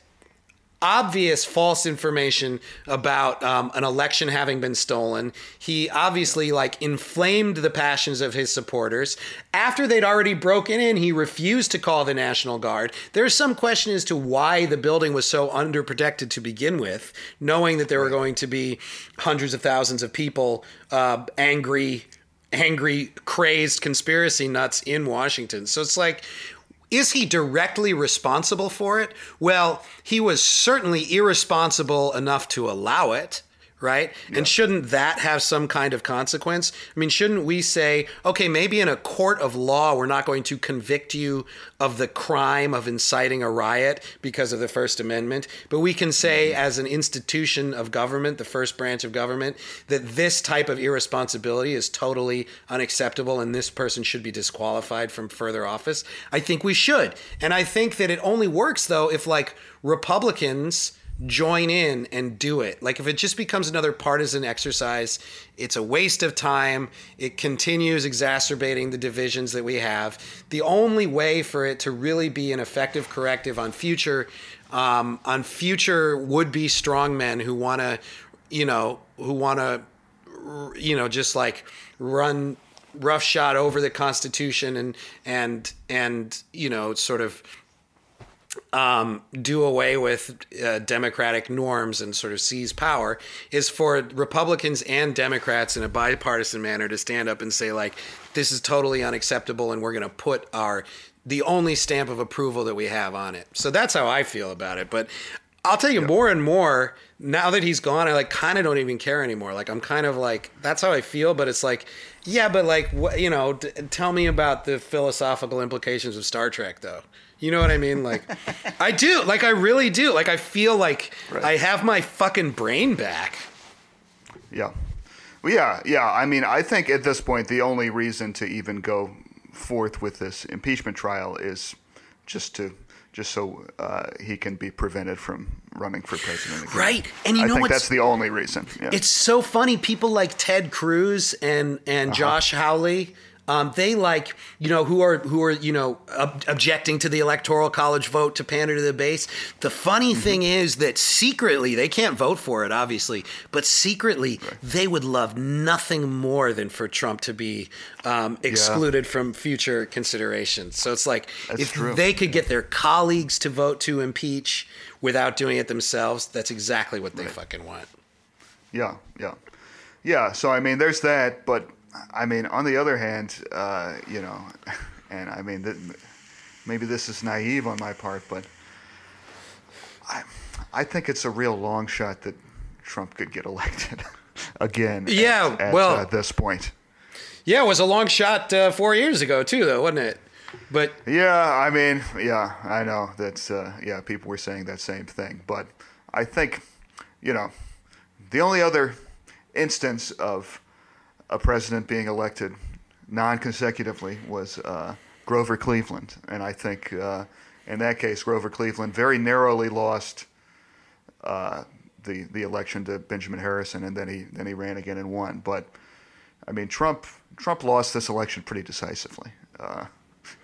obvious false information about um, an election having been stolen. He obviously like inflamed the passions of his supporters. After they'd already broken in, he refused to call the National Guard. There's some question as to why the building was so underprotected to begin with, knowing that there were going to be hundreds of thousands of people uh, angry angry, crazed conspiracy nuts in Washington. So it's like, is he directly responsible for it? Well, he was certainly irresponsible enough to allow it right? Yeah. And shouldn't that have some kind of consequence? I mean, shouldn't we say, okay, maybe in a court of law, we're not going to convict you of the crime of inciting a riot because of the First Amendment, but we can say, mm-hmm. as an institution of government, the first branch of government, that this type of irresponsibility is totally unacceptable and this person should be disqualified from further office? I think we should. And I think that it only works, though, if like Republicans join in and do it. Like if it just becomes another partisan exercise, it's a waste of time. It continues exacerbating the divisions that we have. The only way for it to really be an effective corrective on future um, on future would be strong men who want to, you know, who want to, you know, just like run roughshod over the Constitution and and and you know, sort of um, do away with uh, democratic norms and sort of seize power is for Republicans and Democrats in a bipartisan manner to stand up and say like this is totally unacceptable and we're going to put our the only stamp of approval that we have on it. So that's how I feel about it. But I'll tell you yep. more and more now that he's gone. I like kind of don't even care anymore. Like I'm kind of like that's how I feel. But it's like, yeah, but like what you know, d- tell me about the philosophical implications of Star Trek, though. You know what I mean? Like, I do. Like, I really do. Like, I feel like right. I have my fucking brain back. Yeah. Well, yeah, yeah. I mean, I think at this point, the only reason to even go forth with this impeachment trial is just to just so uh, he can be prevented from running for president again. Right, and you I know think that's the only reason. Yeah. It's so funny. People like Ted Cruz and and uh-huh. Josh Hawley um, they like you know who are who are you know ob- objecting to the electoral college vote to pander to the base. The funny mm-hmm. thing is that secretly they can't vote for it, obviously, but secretly right. they would love nothing more than for Trump to be um, excluded yeah. from future considerations. So it's like that's if true. they could yeah. get their colleagues to vote to impeach without doing it themselves, that's exactly what they right. fucking want. Yeah, yeah, yeah. So I mean, there's that, but I mean, on the other hand, uh, you know, and I mean, th- maybe this is naive on my part, but I, I think it's a real long shot that Trump could get elected again. Yeah, at, at well, uh, this point. Yeah, it was a long shot uh, four years ago too, though, wasn't it? But yeah, I mean, yeah, I know that's uh, yeah, people were saying that same thing, but I think, you know, the only other instance of a president being elected non-consecutively was uh, Grover Cleveland, and I think uh, in that case, Grover Cleveland very narrowly lost uh, the the election to Benjamin Harrison, and then he then he ran again and won. But I mean, Trump Trump lost this election pretty decisively. Uh,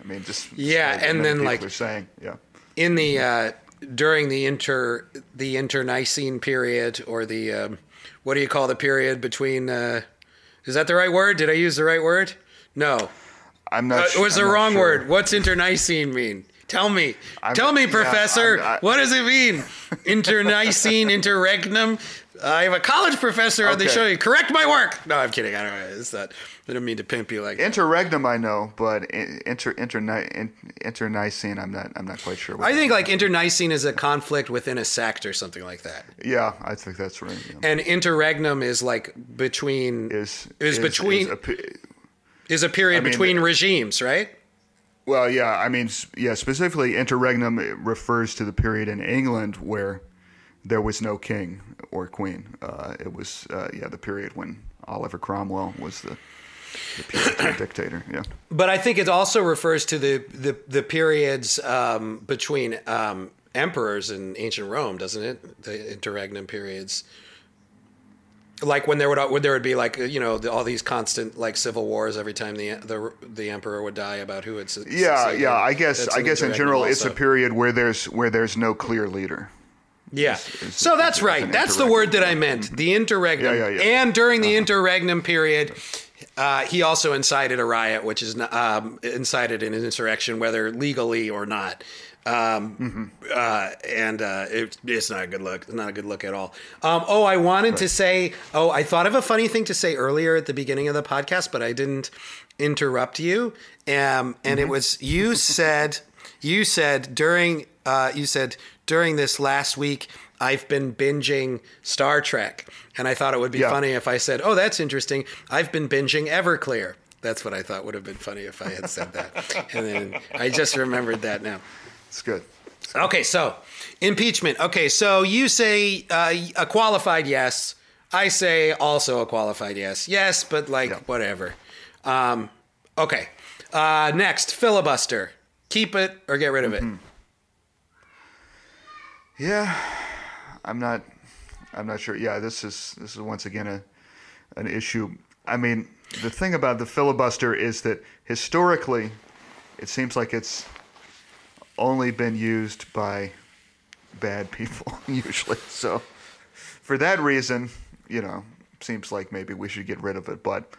I mean, just yeah, and then like are saying, yeah, in the uh, during the inter the internecine period or the um, what do you call the period between uh, is that the right word? Did I use the right word? No. I'm not. Uh, it was I'm the wrong sure. word. What's internecine mean? Tell me. I'm, Tell me, Professor. Yeah, what does it mean? Internecine, interregnum. I have a college professor on the show. You. Correct my work. No, I'm kidding. I don't. Know. It's not. I don't mean to pimp you like interregnum. I know, but inter inter internecine. I'm not. I'm not quite sure. I think like internecine is a conflict within a sect or something like that. Yeah, I think that's right. Yeah. And interregnum is like between is is, is between is a, is a period I mean, between regimes, right? Well, yeah. I mean, yeah. Specifically, interregnum refers to the period in England where there was no king or queen. Uh, it was uh, yeah the period when Oliver Cromwell was the the dictator. Yeah. But I think it also refers to the the, the periods um, between um, emperors in ancient Rome, doesn't it? The interregnum periods. Like when there would when there would be like you know all these constant like civil wars every time the the the emperor would die about who it's yeah yeah I guess I guess in general also. it's a period where there's where there's no clear leader Yeah. is- is- so that's right. That's the word that I meant. The interregnum. Yeah, yeah, yeah. And during the interregnum period, uh, he also incited a riot, which is um, incited an insurrection, whether legally or not. Um, uh, and uh, it, it's not a good look. It's not a good look at all. Um, oh, I wanted to say. Oh, I thought of a funny thing to say earlier at the beginning of the podcast, but I didn't interrupt you. Um, and it was you said you said during uh, you said during this last week I've been binging Star Trek, and I thought it would be Yeah. funny if I said, "Oh, that's interesting. I've been binging Everclear." That's what I thought would have been funny if I had said that, and then I just remembered that now. It's good. Okay, so impeachment. Okay, so you say uh, a qualified yes. I say also a qualified yes. Yes, but like Yeah. whatever. Um, okay. Uh, next, filibuster. Keep it or get rid of it. Yeah, I'm not. I'm not sure. Yeah, this is this is once again a an issue. I mean, the thing about the filibuster is that historically, it seems like it's only been used by bad people usually. So, for that reason, you know, seems like maybe we should get rid of it. But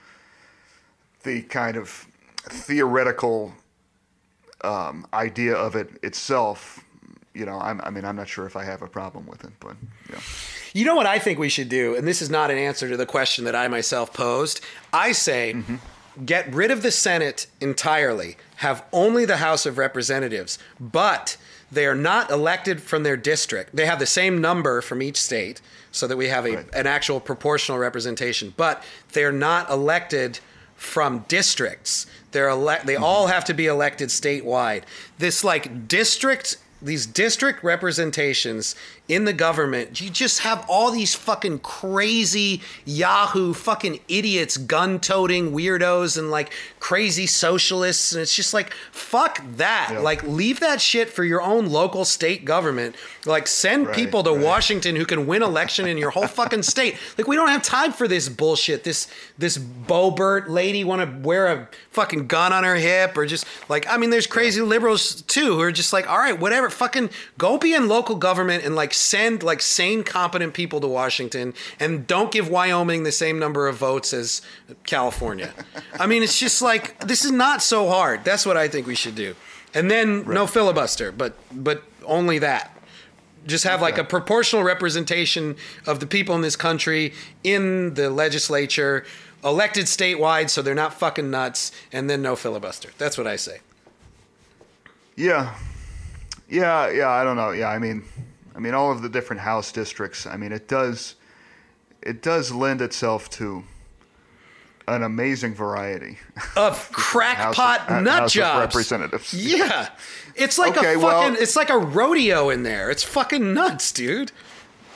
the kind of theoretical um, idea of it itself, you know, I'm, I mean, I'm not sure if I have a problem with it, but yeah. You know what I think we should do, and this is not an answer to the question that I myself posed. I say mm-hmm. get rid of the Senate entirely, have only the House of Representatives, but they are not elected from their district. They have the same number from each state, so that we have a, Right. an actual proportional representation, but they're not elected from districts. They're elect. They mm-hmm. all have to be elected statewide. This like district, these district representations in the government. You just have all these fucking crazy Yahoo fucking idiots, gun-toting weirdos, and like crazy socialists, and it's just like fuck that. Yeah. Like leave that shit for your own local state government. Like send Right, people to right. Washington who can win election in your whole fucking state. Like we don't have time for this bullshit. This this Boebert lady want to wear a fucking gun on her hip or just like I mean there's crazy liberals too who are just like all right whatever fucking go be in local government and like send like sane competent people to Washington and don't give Wyoming the same number of votes as California. I mean it's just like this is not so hard. That's what I think we should do. And then no filibuster, but but only that just have like a proportional representation of the people in this country in the legislature, elected statewide, so they're not fucking nuts, and then no filibuster. That's what I say. Yeah, yeah, yeah. I don't know. Yeah, I mean, I mean, all of the different House districts. I mean, it does, it does lend itself to an amazing variety. Of crackpot House of- nut House jobs. Representatives. Yeah, it's like Okay, a well- fucking. it's like a rodeo in there. It's fucking nuts, dude.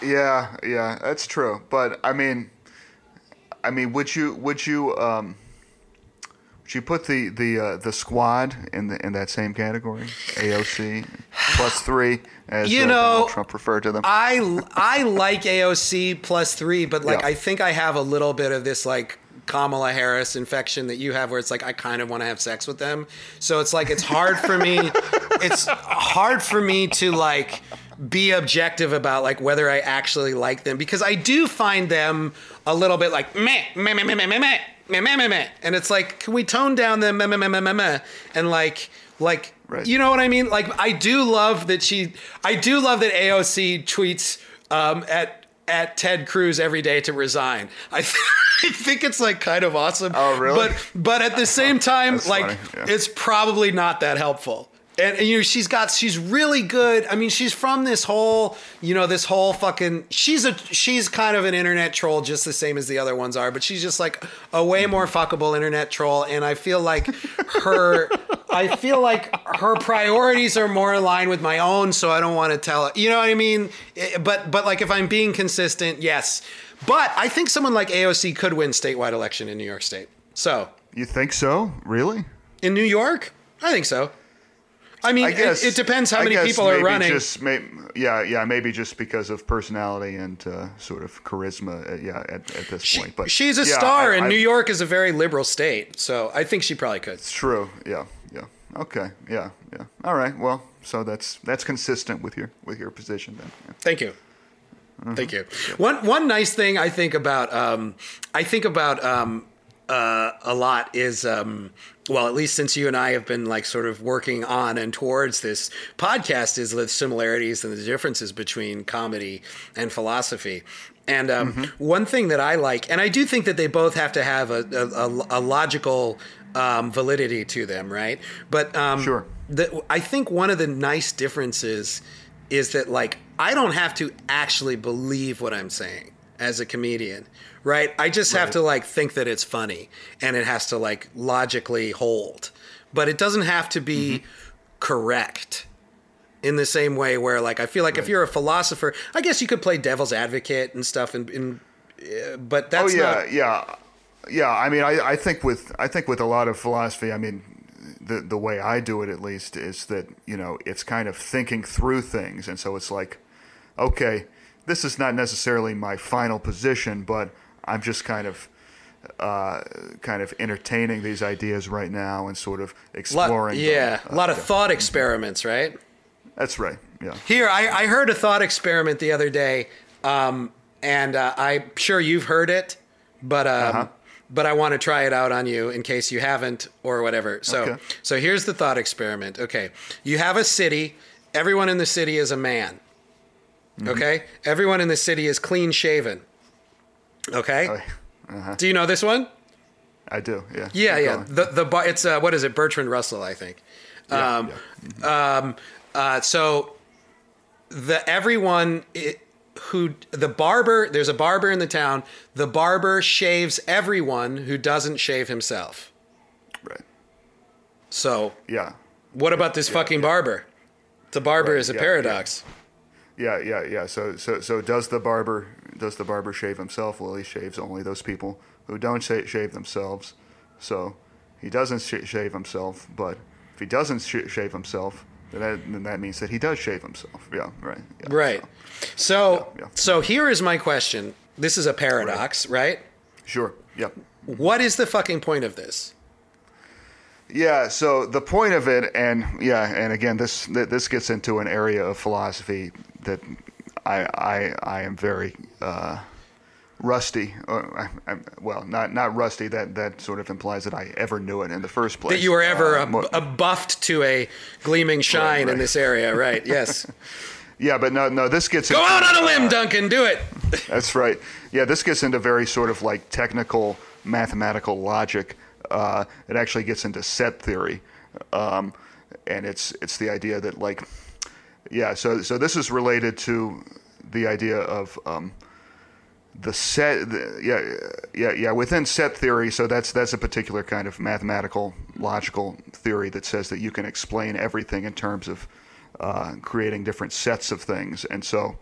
Yeah, yeah, that's true. But I mean, I mean, would you would you um, you put the the uh, the squad in the in that same category? AOC plus three, as You uh, know, Donald Trump referred to them. I I like AOC plus three, but like Yeah. I think I have a little bit of this like Kamala Harris infection that you have, where it's like I kind of want to have sex with them. So it's like it's hard for me. it's hard for me to like be objective about like whether I actually like them because I do find them a little bit like meh meh meh meh meh meh meh meh meh meh meh, and it's like can we tone down the meh meh meh meh meh meh and like like Right. you know what I mean? Like I do love that she I do love that AOC tweets um, at at Ted Cruz every day to resign. I, th- I think it's like kind of awesome. Oh, really? But but at the same time, That's like yeah. it's probably not that helpful. And, and, you know she's got she's really good. I mean she's from this whole you know this whole fucking she's a she's kind of an internet troll just the same as the other ones are, but she's just like a way more fuckable internet troll. And I feel like her I feel like her priorities are more aligned with my own, so I don't want to tell you know what I mean. Eh, But but like if I'm being consistent, yes. But I think someone like AOC could win statewide election in New York State. So you think so? Really? in New York, I think so. I mean, I it- guess it, depends how I many people are running. Just may, yeah, yeah, maybe just because of personality and uh, sort of charisma. Uh, yeah, at, at this She- point, but she's a yeah, star, I- and New York is a very liberal state, so I think she probably could. It's true. Yeah, yeah. Okay. Yeah, yeah. All right. Well, so that's that's consistent with your with your position then. Yeah. Thank you. Thank you. One one nice thing I think about um, I think about um, uh, a lot is um, well, at least since you and I have been like sort of working on and towards this podcast, is the similarities and the differences between comedy and philosophy. And um, one thing that I like, and I do think that they both have to have a, a, a- a logical um, validity to them, right? But um, Sure. the, I think one of the nice differences is that like I don't have to actually believe what I'm saying as a comedian, right? I just have to like think that it's funny and it has to like logically hold. But it doesn't have to be correct in the same way where like I feel like if you're a philosopher, I guess you could play devil's advocate and stuff and, and uh, but Oh yeah, not yeah, yeah. I mean, I, I think with I think with a lot of philosophy, I mean, the the way I do it at least is that you know it's kind of thinking through things, and so it's like, okay, this is not necessarily my final position, but I'm just kind of. Uh, kind of entertaining these ideas right now and sort of exploring. them. yeah, a Uh, lot of yeah. thought experiments, right? That's right. Yeah. Here, I, I heard a thought experiment the other day, um, and uh, I'm sure you've heard it, but um, Uh-huh. but I want to try it out on you in case you haven't or whatever. So Okay. so here's the thought experiment. Okay, you have a city. Everyone in the city is a man. Mm-hmm. Okay, everyone in the city is clean shaven. Okay, Oh, uh-huh. do you know this one? I do. Yeah. Yeah, Keep yeah. going. The the bar, it's uh, what is it? Bertrand Russell, I think. Yeah, um, yeah. um, uh, so the everyone i who the barber there's a barber in the town. The barber shaves everyone who doesn't shave himself. Right. So Yeah. what about this fucking barber? The barber Right, is a yeah, paradox. Yeah, yeah, yeah. So, so, so does the barber does the barber shave himself? Well, he shaves only those people who don't sha- shave themselves. So he doesn't sh- shave himself. But if he doesn't sh- shave himself, then that, then that means that he does shave himself. Yeah, right. Yeah, Right. so- So Yeah, yeah. so here is my question. This is a paradox, right? sure. Yep. What is the fucking point of this? Yeah. So the point of it, and yeah, and again, this this gets into an area of philosophy that I I I am very uh, rusty. Or I, I, well, not not rusty. That that sort of implies that I ever knew it in the first place. that you were ever Uh, a, a buffed to a gleaming shine in right. this area, right? Yes. yeah, but no, no. This gets Go into, out on a limb, uh, Duncan. Do it. That's right. Yeah, this gets into very sort of like technical mathematical logic. Uh, it actually gets into set theory, um, and it's it's the idea that like, yeah. So so this is related to the idea of um, the set. The, yeah yeah yeah within set theory. So that's that's a particular kind of mathematical logical theory that says that you can explain everything in terms of uh, creating different sets of things, and so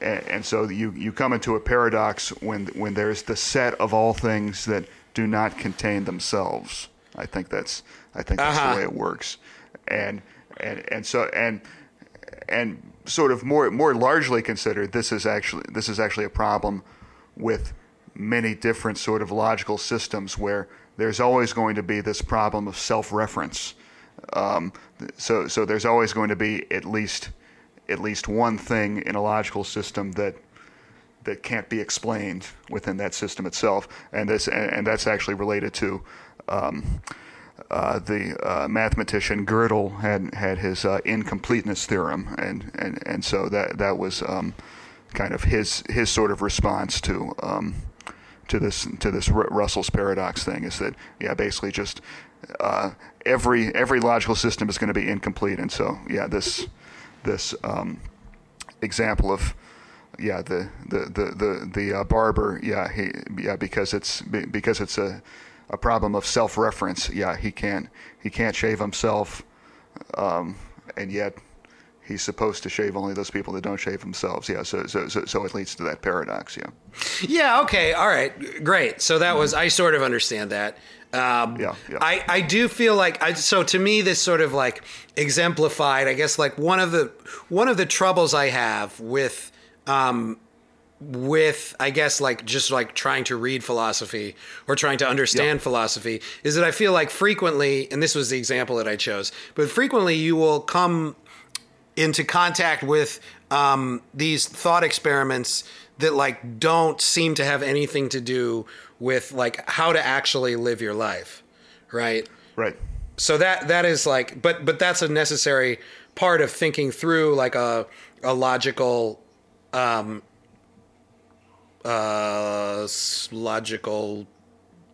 and, and so you you come into a paradox when when there's the set of all things that do not contain themselves. I think that's I think that's Uh-huh. the way it works, and and and so and and sort of more more largely considered, this is actually this is actually a problem with many different sort of logical systems where there's always going to be this problem of self-reference. Um, so so there's always going to be at least at least one thing in a logical system that that can't be explained within that system itself, and this and, and that's actually related to um, uh, the uh, mathematician Gödel had had his uh, incompleteness theorem, and, and, and so that that was um, kind of his his sort of response to um, to this to this Ru- Russell's paradox thing is that yeah basically just uh, every every logical system is going to be incomplete, and so yeah this this um, example of yeah the the the the, the uh, barber yeah he yeah because it's because it's a a problem of self-reference yeah he can't he can't shave himself um, and yet he's supposed to shave only those people that don't shave themselves yeah so so so, so it leads to that paradox yeah Yeah. Okay. All right. Great. So that was I sort of understand that. Um, Yeah, yeah. I I do feel like I so to me this sort of like exemplified. I guess like one of the one of the troubles I have with. Um, with I guess like just like trying to read philosophy or trying to understand Yeah. philosophy is that I feel like frequently and this was the example that I chose but frequently you will come into contact with um, these thought experiments that like don't seem to have anything to do with like how to actually live your life, right? Right. So that that is like, but but that's a necessary part of thinking through like a a logical, um, uh, logical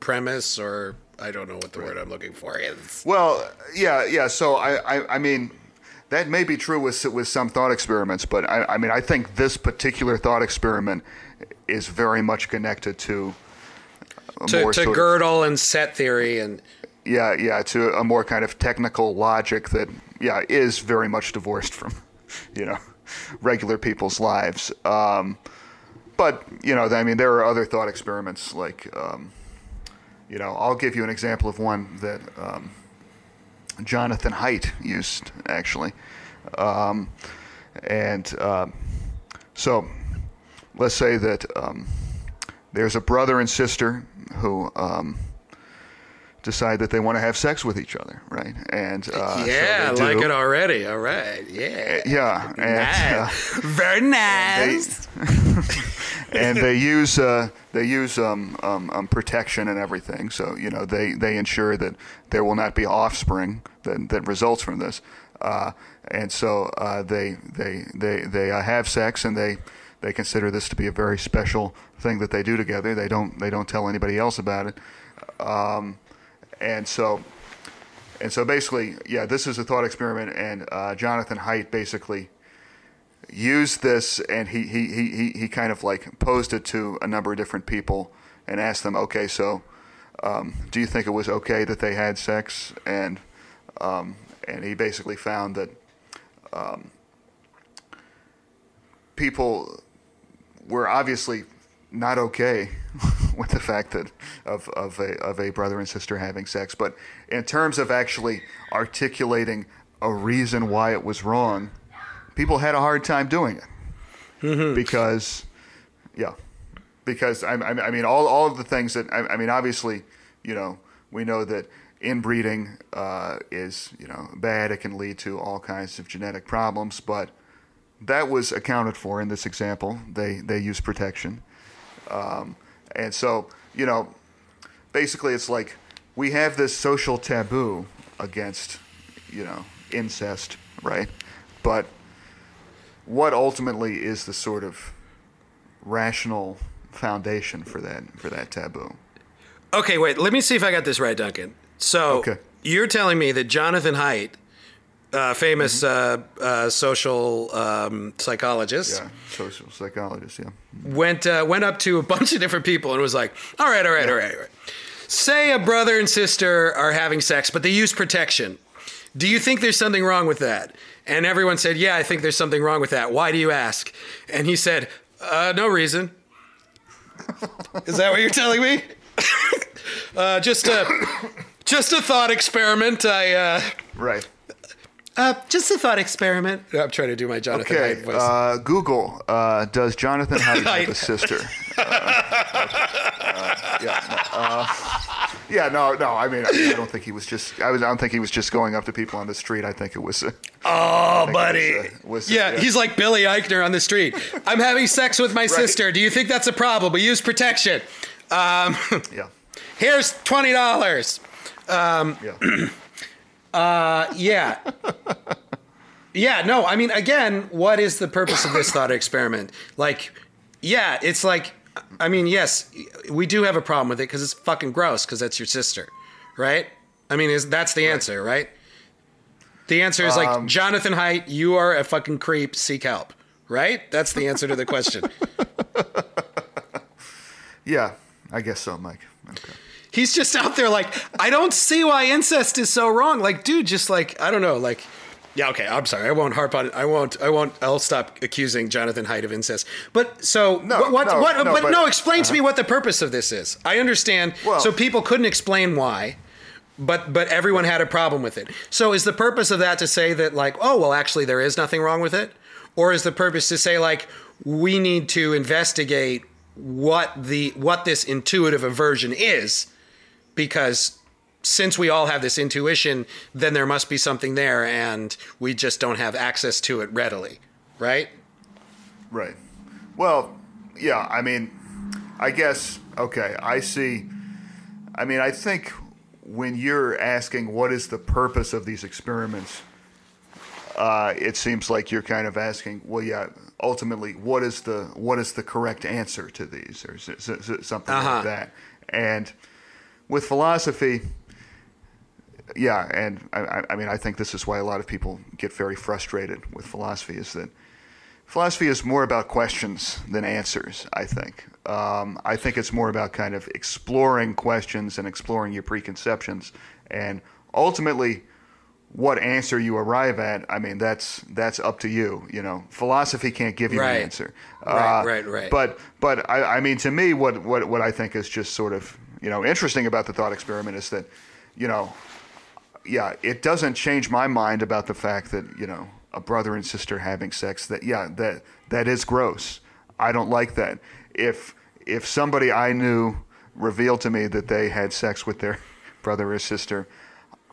premise or I don't know what the word I'm looking for is. Well, yeah, yeah. So I, I, I mean, that may be true with with some thought experiments, but I, I mean, I think this particular thought experiment is very much connected to To, to sort of- and set theory and yeah, yeah, to a more kind of technical logic that, yeah, is very much divorced from, you know, regular people's lives. Um, but you know, I mean, there are other thought experiments like, um, you know, I'll give you an example of one that um, Jonathan Haidt used actually, um, and um so let's say that um, there's a brother and sister who. Decide that they want to have sex with each other, right? And uh, so yeah, I they like it already. All right, yeah, Yeah, and, uh, nice. very nice. and they use uh, they use um, um, um, protection and everything. So you know they, they ensure that there will not be offspring that, that results from this. Uh, and so uh, they they they they uh, have sex and they they consider this to be a very special thing that they do together. They don't they don't tell anybody else about it. Um, and so and so basically, yeah, this is a thought experiment, and uh, Jonathan Haidt basically used this and he, he, he, he, kind of like posed it to a number of different people and asked them, okay, so um, do you think it was okay that they had sex? And um, and he basically found that um, people were obviously not okay with the fact that of, of a of a brother and sister having sex, but in terms of actually articulating a reason why it was wrong, people had a hard time doing it. Because, yeah, because I, I I mean all all of the things that I, I mean obviously you know we know that inbreeding uh, is you know bad. It can lead to all kinds of genetic problems, but that was accounted for in this example. They they use protection, um, and so you know, basically it's like we have this social taboo against you know incest, right? But what ultimately is the sort of rational foundation for that for that taboo? Okay, wait. Let me see if I got this right, Duncan. So Okay. you're telling me that Jonathan Haidt, uh, famous uh, uh, social um, psychologist, Yeah, social psychologist. Yeah. went uh, went up to a bunch of different people and was like, "All right, all right, all right, all right. Say a brother and sister are having sex, but they use protection. Do you think there's something wrong with that?" And everyone said, "Yeah, I think there's something wrong with that. Why do you ask?" And he said, uh, "No reason." Is that what you're telling me? uh, just a just a thought experiment. I uh, Right. Uh, just a thought experiment. I'm trying to do my Jonathan Okay. Haidt voice. Uh, Google. Uh, does Jonathan Haidt have a sister? Uh, uh, yeah. No, uh, yeah. No. No. I mean, I, I don't think he was just. I was. I don't think he was just going up to people on the street. I think it was. Uh, Oh, buddy. it was, was, yeah, uh, he's like Billy Eichner on the street. I'm having sex with my sister. Do you think that's a problem? We use protection. Um, Yeah. here's twenty dollars. Yeah. Yeah. yeah. No, I mean, again, what is the purpose of this thought experiment? Like, yeah, it's like, I mean, yes, we do have a problem with it because it's fucking gross because that's your sister, right? I mean, is that's the answer, right? The answer is like Um, Jonathan Haidt, you are a fucking creep. Seek help, right? That's the answer to the question. Yeah. I guess so, Mike. Okay. He's just out there like, I don't see why incest is so wrong. Like, dude, just like, I don't know, like, yeah, okay, I'm sorry. I won't harp on it. I won't, I won't, I'll stop accusing Jonathan Haidt of incest. But so, No, what, what, no, what no, but, but- no, explain to me uh-huh. what the purpose of this is. I understand. Well- so people couldn't explain why. But but everyone had a problem with it. So is the purpose of that to say that like oh well actually there is nothing wrong with it, or is the purpose to say like we need to investigate what the what this intuitive aversion is because since we all have this intuition, then there must be something there, and we just don't have access to it readily, right? Right. Well, yeah. I mean, I guess okay. I see. I mean, I think when you're asking what is the purpose of these experiments, uh, it seems like you're kind of asking, well, yeah, ultimately, what is the what is the correct answer to these, or something Uh-huh. like that. And with philosophy, yeah, and I, I- mean, I think this is why a lot of people get very frustrated with philosophy is that philosophy is more about questions than answers. I think. Um, I think it's more about kind of exploring questions and exploring your preconceptions, and ultimately, what answer you arrive at. I mean, that's that's up to you. You know, philosophy can't give you Right. an answer. Right, Uh, right, right. But but I, I mean, to me, what, what what I think is just sort of you know interesting about the thought experiment is that you know yeah, it doesn't change my mind about the fact that you know a brother and sister having sex. That yeah, that that is gross. I don't like that. If if somebody I knew revealed to me that they had sex with their brother or sister,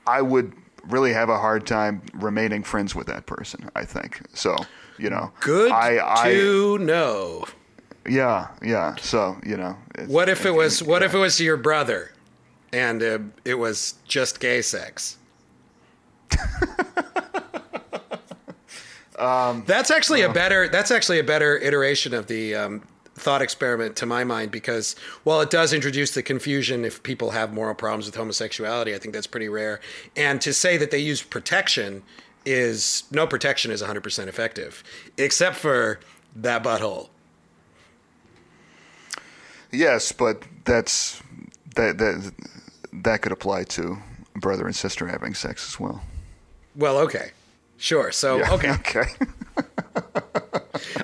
I would really have a hard time remaining friends with that person. I think so. You know, Good I, I to know. Yeah yeah. So you know, it's- What if it was? What yeah. if it was your brother, and uh, it was just gay sex? that's actually a better. That's actually a better iteration of the um, thought experiment, to my mind, because while it does introduce the confusion if people have moral problems with homosexuality, I think that's pretty rare. And to say that they use protection is no protection is 100% effective, except for that butthole. Yes, but that's that that that could apply to brother and sister having sex as well. Well, okay. Sure. So, Yeah, okay. okay.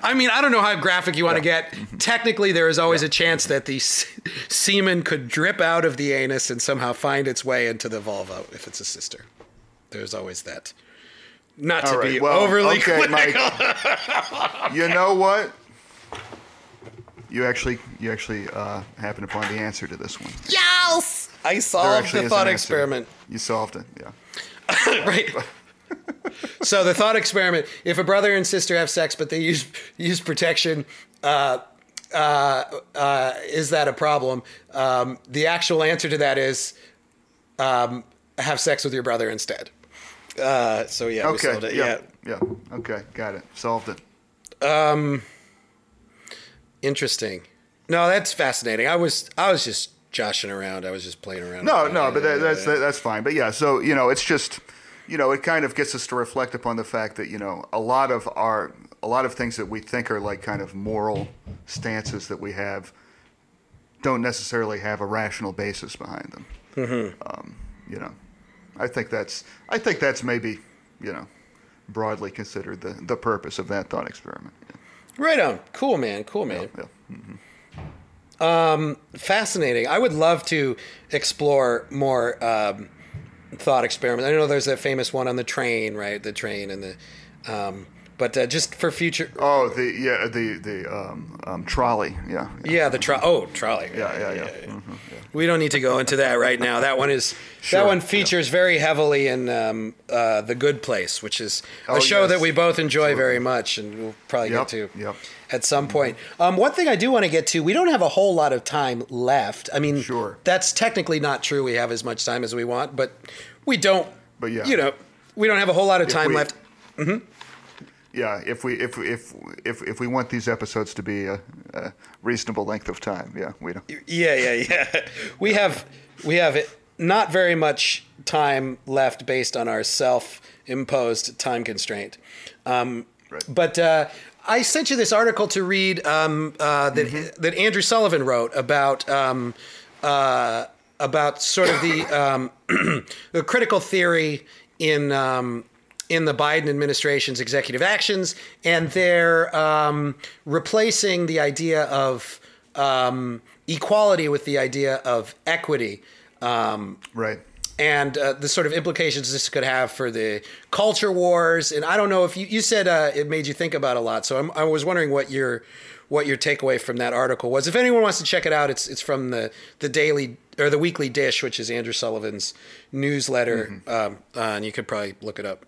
I mean, I don't know how graphic you want to get. Mm-hmm. Technically, there is always a chance that the s- semen could drip out of the anus and somehow find its way into the vulva if it's a sister. There's always that. Not to right. be Well, overly okay, clinical. Mike. You know what? You actually you actually uh, happened upon the answer to this one. Yes! I There solved the is an thought experiment. You solved it. Yeah. right. so the thought experiment: if a brother and sister have sex but they use use protection, uh, uh, uh, is that a problem? Um, the actual answer to that is um, have sex with your brother instead. Uh, so yeah, we Okay. solved it. yeah. Yeah, Yeah. Okay. Got it. Solved it. Interesting. No, that's fascinating. I was I was just joshing around. I was just playing around. No, no, but that, that's that, that's fine. But yeah, so you know, it's just you know, it kind of gets us to reflect upon the fact that you know a lot of our a lot of things that we think are like kind of moral stances that we have don't necessarily have a rational basis behind them. Mm-hmm. Um, you know, I think that's I think that's maybe you know broadly considered the the purpose of that thought experiment. Right on. Cool, man. Cool, man. Yeah. fascinating. I would love to explore more um, thought experiments. I know there's that famous one on the train, right? The train and the, um, but uh, just for future. Oh, the yeah the the um, um, trolley. Yeah. Yeah. Yeah, the tro- oh trolley. Yeah. Yeah. yeah. Mhm, yeah. We don't need to go into that right now. That one is Sure, that one features very heavily in um, uh, the Good Place, which is a Oh, show yes. that we both enjoy very much, and we'll probably Yep, get to yep. at some point. Um, one thing I do want to get to, we don't have a whole lot of time left. I mean, Sure. that's technically not true. We have as much time as we want, but we don't. But yeah. you know, we don't have a whole lot of time we- left. Yeah, if we if if if if we want these episodes to be a, a reasonable length of time, yeah, we don't. Yeah, yeah, yeah. We have we have it, not very much time left based on our self-imposed time constraint. Um, Right. But uh, I sent you this article to read um, uh, that Mm-hmm. that Andrew Sullivan wrote about. Um, uh, about sort of the um, the critical theory in um, in the Biden administration's executive actions, and they're um, replacing the idea of um, equality with the idea of equity. Um, Right. and uh, the sort of implications this could have for the culture wars. And I don't know if you, you said uh, it made you think about a lot. So I'm, I was wondering what your what your takeaway from that article was. If anyone wants to check it out, it's it's from the the Daily or the Weekly Dish, which is Andrew Sullivan's newsletter, um, uh, and you could probably look it up.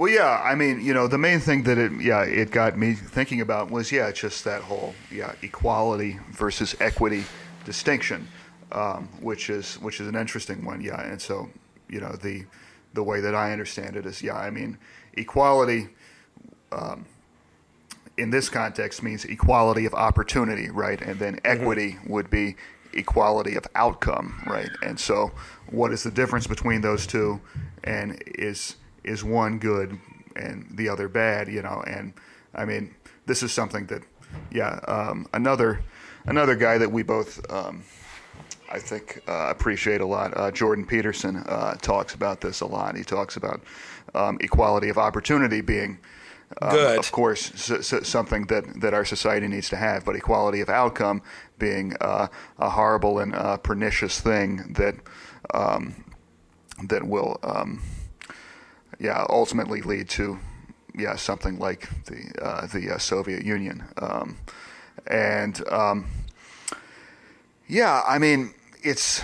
Well, yeah, I mean, you know, the main thing that it, yeah, it got me thinking about was, yeah, just that whole, yeah, equality versus equity distinction, um, which is which is an interesting one, yeah. And so, you know, the the way that I understand it is, yeah, I mean, equality um, in this context means equality of opportunity, right? And then equity would be equality of outcome, right? And so, what is the difference between those two? And is is one good and the other bad? You know, and I mean, this is something that, yeah, um, another another guy that we both. Um, I think uh, appreciate a lot. Uh, Jordan Peterson uh, talks about this a lot. He talks about um, equality of opportunity being, um, of course, s- s- something that, that our society needs to have, but equality of outcome being uh, a horrible and uh, pernicious thing that um, that will, um, yeah, ultimately lead to, yeah, something like the uh, the uh, Soviet Union, um, and. Um, yeah, I mean, it's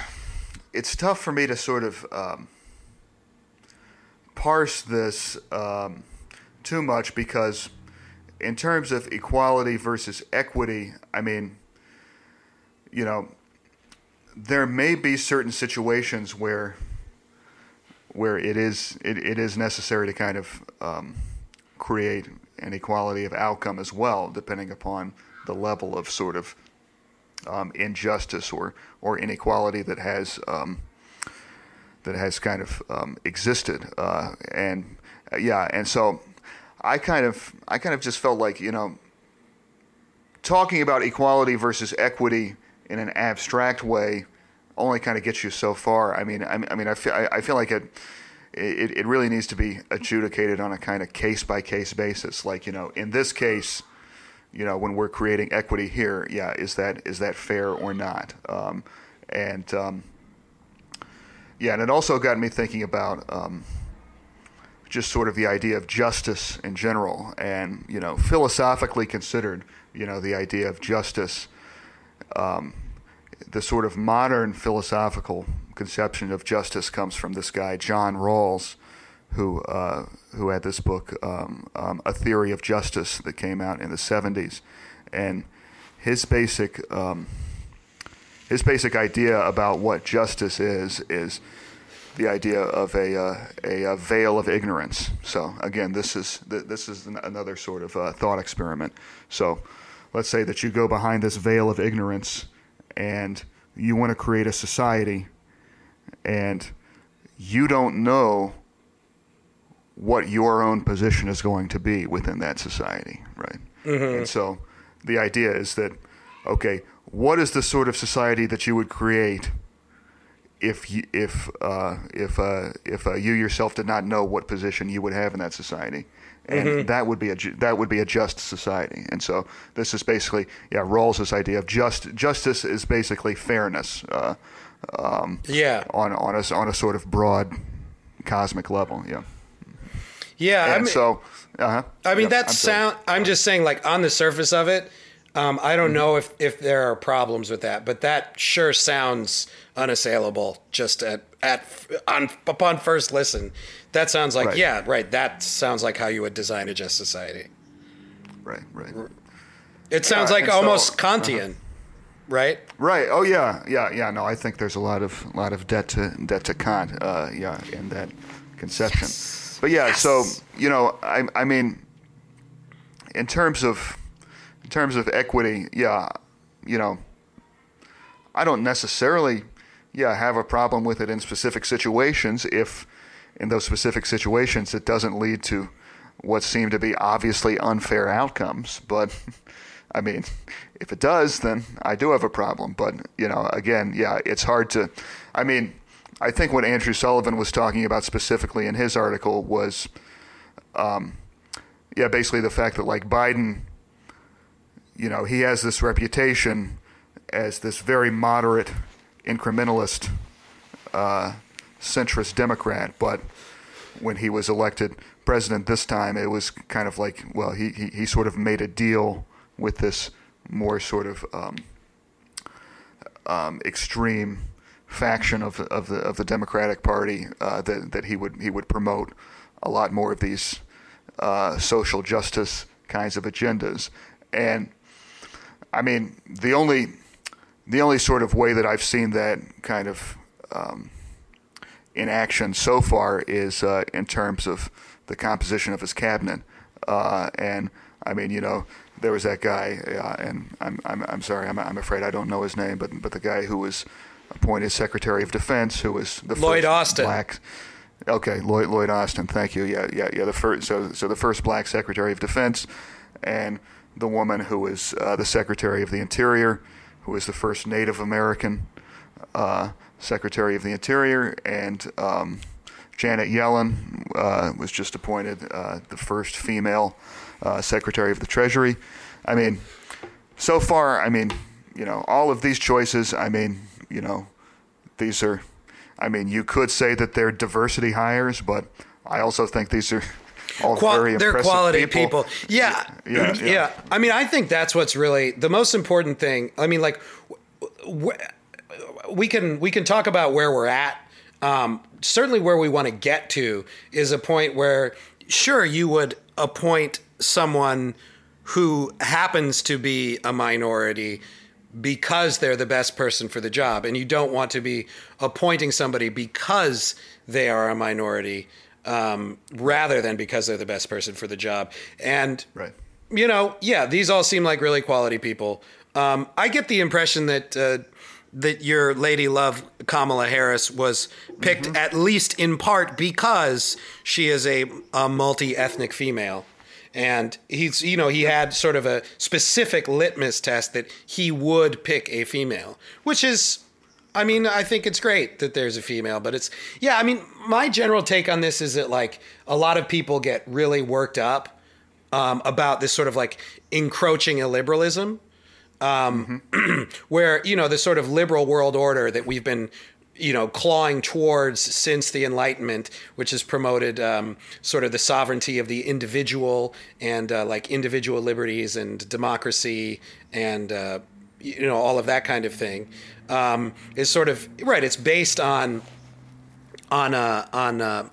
it's tough for me to sort of um, parse this um, too much because, in terms of equality versus equity, I mean, you know, there may be certain situations where where it is it, it is necessary to kind of um, create an equality of outcome as well, depending upon the level of sort of um, injustice or or inequality that has um, that has kind of um, existed, uh, and uh, yeah, and so I kind of I kind of just felt like you know talking about equality versus equity in an abstract way only kind of gets you so far. I mean, I I, mean, I feel I, I feel like it. It, it really needs to be adjudicated on a kind of case by case basis. Like, you know, in this case, you know, when we're creating equity here, yeah, is that is that fair or not? Um, and um, yeah, and it also got me thinking about um, just sort of the idea of justice in general, and you know, philosophically considered, you know, the idea of justice, um, the sort of modern philosophical conception of justice comes from this guy John Rawls, who uh, who had this book, um, um, A Theory of Justice, that came out in the '70s, and his basic um, his basic idea about what justice is is the idea of a, uh, a, a veil of ignorance. So again, this is th- this is an- another sort of uh, thought experiment. So let's say that you go behind this veil of ignorance, and you want to create a society, and you don't know what your own position is going to be within that society, right? And so the idea is that, okay, what is the sort of society that you would create if you, if uh, if uh, if uh, you yourself did not know what position you would have in that society? And that would be a that would be a just society. And so this is basically yeah Rawls' idea of just justice is basically fairness uh, um, Yeah. on on a on a sort of broad cosmic level. Yeah. Yeah. I mean, so, uh-huh. I mean, Yeah, that I'm sorry. sound. I'm just saying, like on the surface of it, um, I Mm-hmm. don't know if if there are problems with that, but that sure sounds unassailable. Just at at on upon first listen, that sounds like Right. yeah, right. That sounds like how you would design a just society. Right, right. It sounds Yeah, like and so- uh-huh. almost Kantian, right? Right. Oh yeah, yeah, yeah. No, I think there's a lot of lot of debt to debt to Kant. Uh, yeah, in that conception. But yeah, so you know, I I mean, in terms of in terms of equity, yeah, you know, I don't necessarily, yeah, have a problem with it in specific situations if in those specific situations it doesn't lead to what seem to be obviously unfair outcomes. But I mean, if it does, then I do have a problem. But you know, again, yeah, it's hard to. I mean, I think what Andrew Sullivan was talking about specifically in his article was, um, yeah, basically the fact that like Biden, you know, he has this reputation as this very moderate, incrementalist, uh, centrist Democrat, but when he was elected president this time, it was kind of like, well, he, he, he sort of made a deal with this more sort of um, um, extreme faction of of the of the Democratic Party uh, that that he would he would promote a lot more of these uh, social justice kinds of agendas. And I mean, the only the only sort of way that I've seen that kind of um, in action so far is uh, in terms of the composition of his cabinet. Uh, and I mean, you know, there was that guy, uh, and I'm, I'm, I'm sorry, I'm, I'm afraid I don't know his name, but but the guy who was appointed Secretary of Defense, who was the Lloyd first Austin. black. Okay, Lloyd Lloyd Austin. Thank you. Yeah, yeah, yeah. The first, so so the first black Secretary of Defense, and the woman who was uh, the Secretary of the Interior, who was the first Native American uh, Secretary of the Interior, and um, Janet Yellen uh, was just appointed uh, the first female uh, Secretary of the Treasury. I mean, so far, I mean, you know, all of these choices, I mean, you know, these are, I mean, you could say that they're diversity hires, but I also think these are all Qual- very they're quality people. people. Yeah. Yeah, yeah, yeah. I mean, I think that's what's really the most important thing. I mean, like, we can we can talk about where we're at. Um, certainly, where we want to get to is a point where, sure, you would appoint someone who happens to be a minority because they're the best person for the job, and you don't want to be appointing somebody because they are a minority um, rather than because they're the best person for the job. And Right. you know, yeah, these all seem like really quality people. Um, I get the impression that uh, that your lady love Kamala Harris was picked at least in part because she is a, a multi-ethnic female. And he's, you know, he had sort of a specific litmus test that he would pick a female, which is I mean, I think it's great that there's a female, but it's yeah. I mean, my general take on this is that like a lot of people get really worked up um, about this sort of like encroaching illiberalism, um, where you know the sort of liberal world order that we've been you know clawing towards since the Enlightenment, which has promoted um, sort of the sovereignty of the individual and uh, like individual liberties and democracy and uh, you know all of that kind of thing um, is sort of right. It's based on on uh, on uh,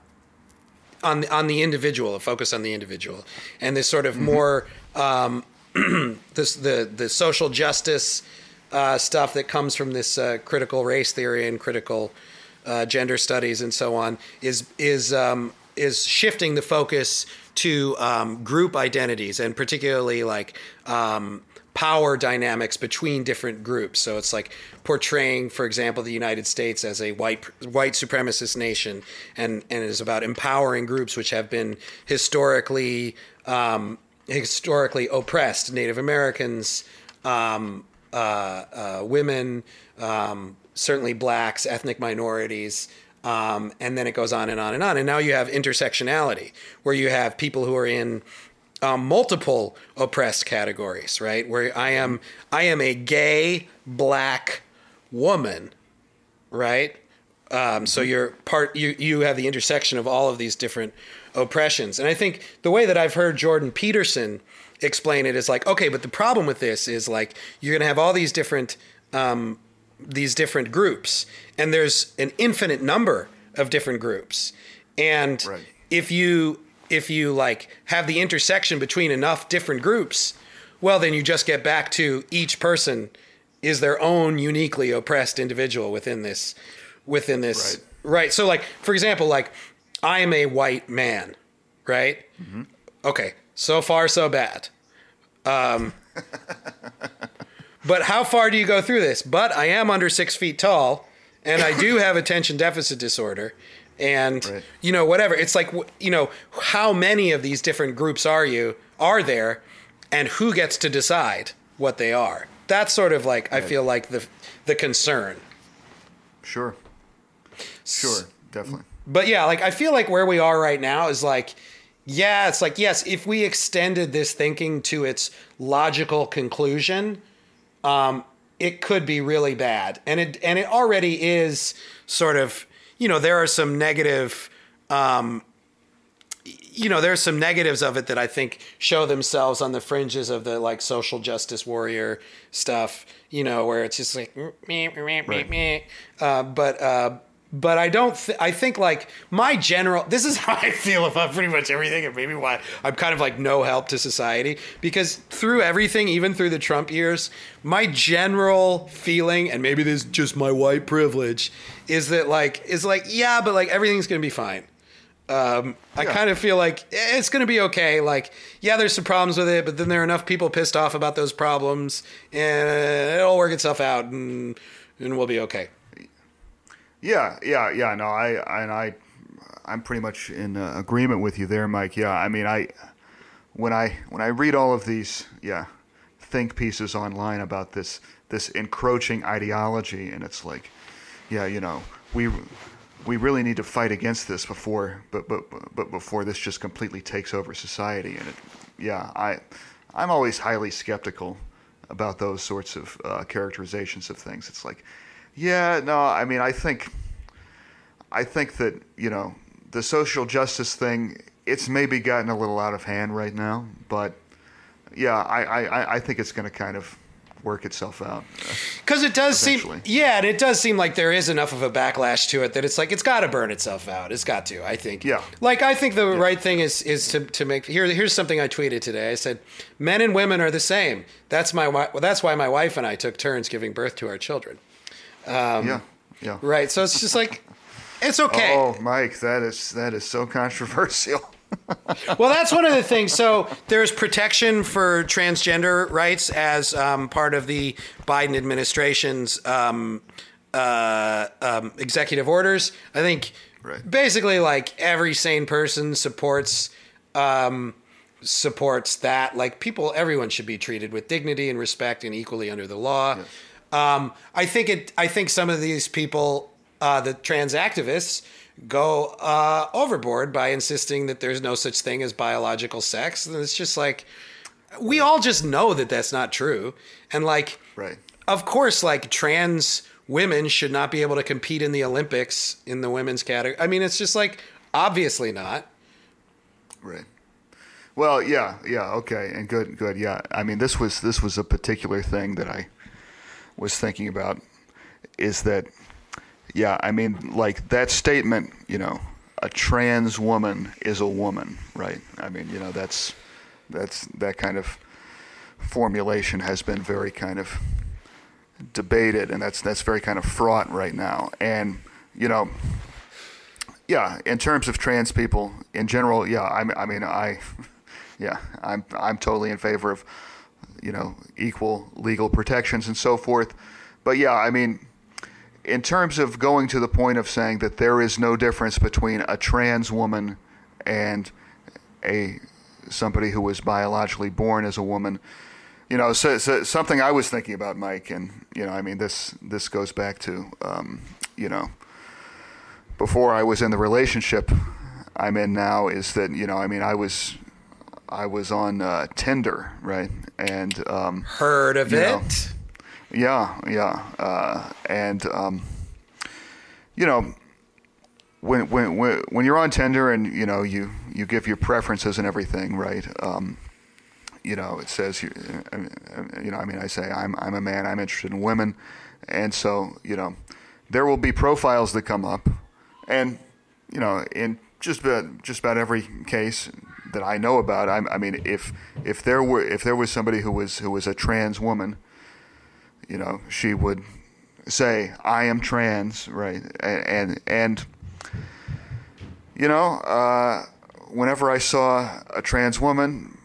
on the, on the individual, a focus on the individual, and this sort of more um, this the the social justice uh, stuff that comes from this uh, critical race theory and critical uh, gender studies and so on is is um, is shifting the focus to um, group identities and particularly like um, power dynamics between different groups. So it's like portraying, for example, the United States as a white white supremacist nation, and and it is about empowering groups which have been historically um, historically oppressed, Native Americans, um, uh, uh, women, um, certainly blacks, ethnic minorities. Um, and then it goes on and on and on. And now you have intersectionality, where you have people who are in um, multiple oppressed categories, right? Where I am, I am a gay black woman, right? Um, so you're part, you you have the intersection of all of these different oppressions, and I think the way that I've heard Jordan Peterson explain it is like, okay, but the problem with this is like you're gonna have all these different um, these different groups, and there's an infinite number of different groups, and Right. if you if you like have the intersection between enough different groups, well, then you just get back to each person is their own uniquely oppressed individual within this within this right. So like for example, like I am a white man, right? Okay, so far so bad. Um, but how far do you go through this? But I am under six feet tall, and I do have attention deficit disorder, and Right. you know whatever. It's like you know how many of these different groups are you are there, and who gets to decide what they are? That's sort of like I feel like the the concern. Sure. Sure. Definitely. But yeah, like I feel like where we are right now is like, yeah, it's like yes, if we extended this thinking to its logical conclusion, um, it could be really bad, and it and it already is sort of. You know, there are some negative um, you know, there's some negatives of it that I think show themselves on the fringes of the like social justice warrior stuff. You know, where it's just like, meh, meh, meh, meh. Uh, but uh, but I don't. Th- I think like my general. This is how I feel about pretty much everything, and maybe why I'm kind of like no help to society because through everything, even through the Trump years, my general feeling, and maybe this is just my white privilege, is that like is like yeah, but like everything's gonna be fine. Um, I Yeah. kind of feel like eh, it's going to be okay. Like, yeah, there's some problems with it, but then there are enough people pissed off about those problems, and it'll work itself out, and and we'll be okay. Yeah, yeah, yeah. No, I and I, I'm pretty much in uh, agreement with you there, Mike. Yeah, I mean, I when I when I read all of these, yeah, think pieces online about this this encroaching ideology, and it's like, yeah, you know, we we really need to fight against this before, but but but before this just completely takes over society, and it, yeah, I I'm always highly skeptical about those sorts of uh, characterizations of things. It's like, yeah, no, I mean, I think, I think that you know, the social justice thing, it's maybe gotten a little out of hand right now, but yeah, I, I, I- I think it's going to kind of work itself out. Uh, because it does seem, yeah, and it does seem like there is enough of a backlash to it that it's like it's got to burn itself out. It's got to. I think. Yeah. Like I think the right thing is is to to make here. Here's something I tweeted today. I said, men and women are the same. That's my well, that's why my wife and I took turns giving birth to our children. Yeah, yeah. Right. So it's just like, it's okay. Oh, Mike, that is that is so controversial. Well, that's one of the things. So there's protection for transgender rights as um, part of the Biden administration's um, uh, um, executive orders. I think Right. basically, like every sane person supports um, supports that. Like people, everyone should be treated with dignity and respect and equally under the law. Um, I think it. I think some of these people, uh, the trans activists, go uh, overboard by insisting that there's no such thing as biological sex. And it's just like we all just know that that's not true. And like, Right. of course, like trans women should not be able to compete in the Olympics in the women's category. I mean, it's just like obviously not. Right. Well, yeah, yeah, okay, and good, good, yeah. I mean, this was this was a particular thing that I was thinking about. Is that, yeah, I mean, like that statement, you know, a trans woman is a woman, right? I mean, you know, that's that's that kind of formulation has been very kind of debated, and that's that's very kind of fraught right now, and you know yeah, in terms of trans people in general, yeah, I, I mean, I, yeah, I'm I'm totally in favor of, you know, equal legal protections and so forth. But yeah, I mean, in terms of going to the point of saying that there is no difference between a trans woman and a somebody who was biologically born as a woman, you know, so, so something I was thinking about, Mike, and you know, I mean, this this goes back to, um, you know before I was in the relationship I'm in now is that you know I mean I was I was on uh, Tinder right and um, Heard of it? know. yeah yeah uh, and um, you know when, when when when you're on Tinder and you know you you give your preferences and everything right um, you know it says you you know I mean I say I'm I'm a man I'm interested in women and so you know there will be profiles that come up and you know in just about just about every case that I know about I, I mean if if there were if there was somebody who was who was a trans woman you know she would say I am trans right and and, and you know uh, whenever I saw a trans woman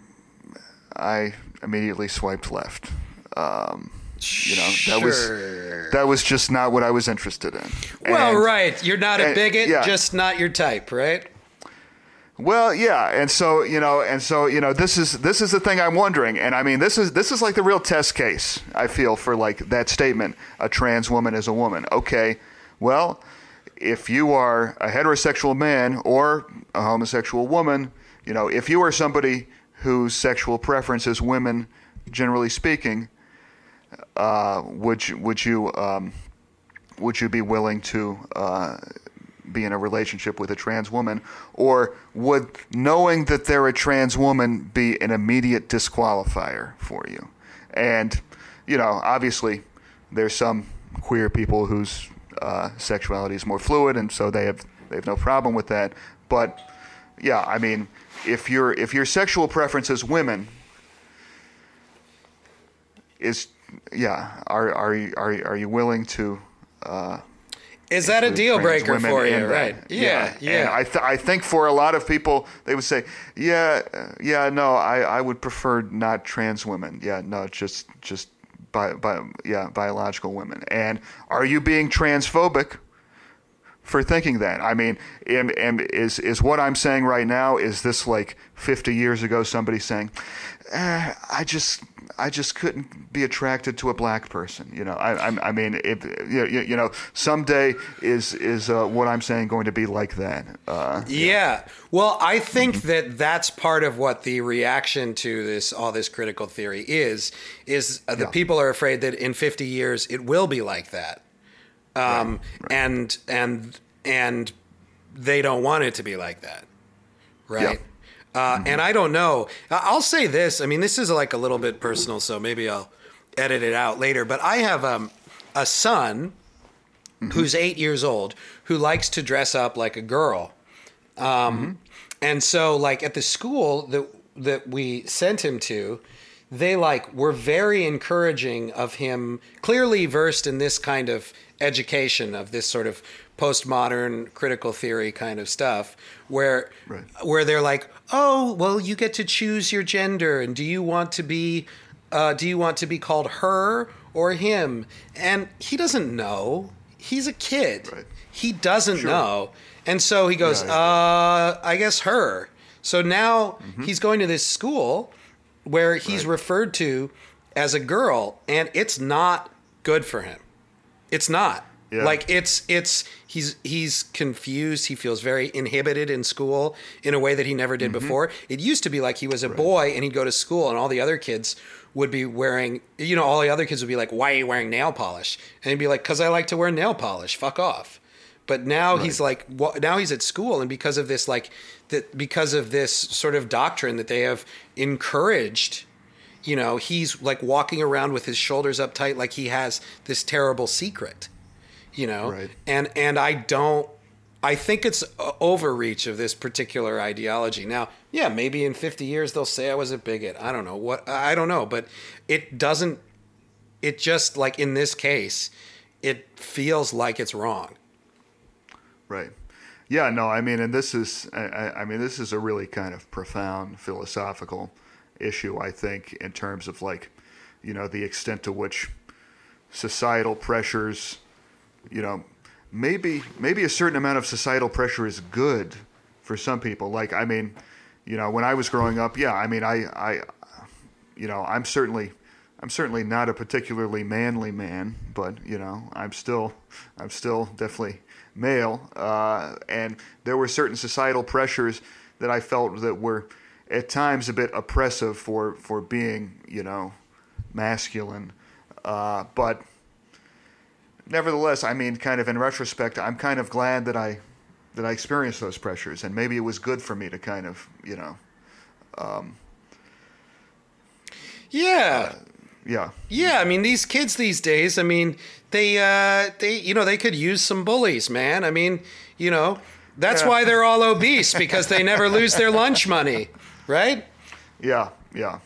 I immediately swiped left um, you know that was that was just not what I was interested in. Well, And- right. You're not a and- bigot, yeah. just not your type, right? Well, yeah, and so you know, and so you know, this is this is the thing I'm wondering, and I mean, this is this is like the real test case. I feel for like that statement: a trans woman is a woman. Okay, well, if you are a heterosexual man or a homosexual woman, you know, if you are somebody whose sexual preference is women, generally speaking, uh, would you would you um, would you be willing to uh, be in a relationship with a trans woman, or would knowing that they're a trans woman be an immediate disqualifier for you? And you know, obviously, there's some queer people whose uh, sexuality is more fluid, and so they have they have no problem with that. But yeah, I mean, if your if your sexual preference is women, is yeah, are are you are are you willing to? Uh, is that a deal breaker for you? Right? Yeah, yeah. I th- I think for a lot of people, they would say, yeah, yeah, no, I, I would prefer not trans women. Yeah, no, just just by by yeah biological women. And are you being transphobic? for thinking that. I mean, am, am, is is what I'm saying right now? Is this like 50 years ago? Somebody saying, eh, "I just I just couldn't be attracted to a black person." You know, I I, I mean, if you, you know, someday is is uh, what I'm saying going to be like that? Uh, yeah. yeah. Well, I think mm-hmm. that that's part of what the reaction to this all this critical theory is. Is uh, the yeah. people are afraid that in 50 years it will be like that um, right, right. and and and they don't want it to be like that, right? Uh, mm-hmm. And I don't know. I'll say this. I mean, this is like a little bit personal, so maybe I'll edit it out later. But I have um, a son mm-hmm. who's eight years old who likes to dress up like a girl. Um, mm-hmm. And so, like at the school that that we sent him to, they like were very encouraging of him, clearly versed in this kind of education of this sort of postmodern critical theory kind of stuff where right. where they're like oh well you get to choose your gender and do you want to be uh, do you want to be called her or him and he doesn't know he's a kid right. he doesn't sure. know and so he goes yeah, uh, i guess her so now mm-hmm. he's going to this school where he's right. referred to as a girl and it's not good for him it's not yeah. Like it's it's he's he's confused. He feels very inhibited in school in a way that he never did mm-hmm. before. It used to be like he was a right. boy and he'd go to school and all the other kids would be wearing you know all the other kids would be like why are you wearing nail polish and he'd be like cuz I like to wear nail polish. Fuck off. But now right. he's like now he's at school and because of this like that because of this sort of doctrine that they have encouraged you know he's like walking around with his shoulders up tight like he has this terrible secret you know? Right. and and i don't i think it's overreach of this particular ideology. Now yeah maybe in 50 years they'll say i was a bigot. I don't know. What i don't know. But it doesn't it just like in this case it feels like it's wrong. Right. Yeah no i mean and this is I, I mean this is a really kind of profound philosophical issue i think in terms of like you know the extent to which societal pressures you know, maybe maybe a certain amount of societal pressure is good for some people. Like, I mean, you know, when I was growing up, yeah, I mean, I, I, you know, I'm certainly, I'm certainly not a particularly manly man, but you know, I'm still, I'm still definitely male, uh, and there were certain societal pressures that I felt that were at times a bit oppressive for for being, you know, masculine, uh, but nevertheless, I mean, kind of in retrospect, I'm kind of glad that I that I experienced those pressures, and maybe it was good for me to kind of, you know, um, yeah, uh, yeah, yeah. I mean, these kids these days, I mean, they uh, they you know they could use some bullies, man. I mean, you know, that's yeah. why they're all obese because they never lose their lunch money, right? Yeah, yeah.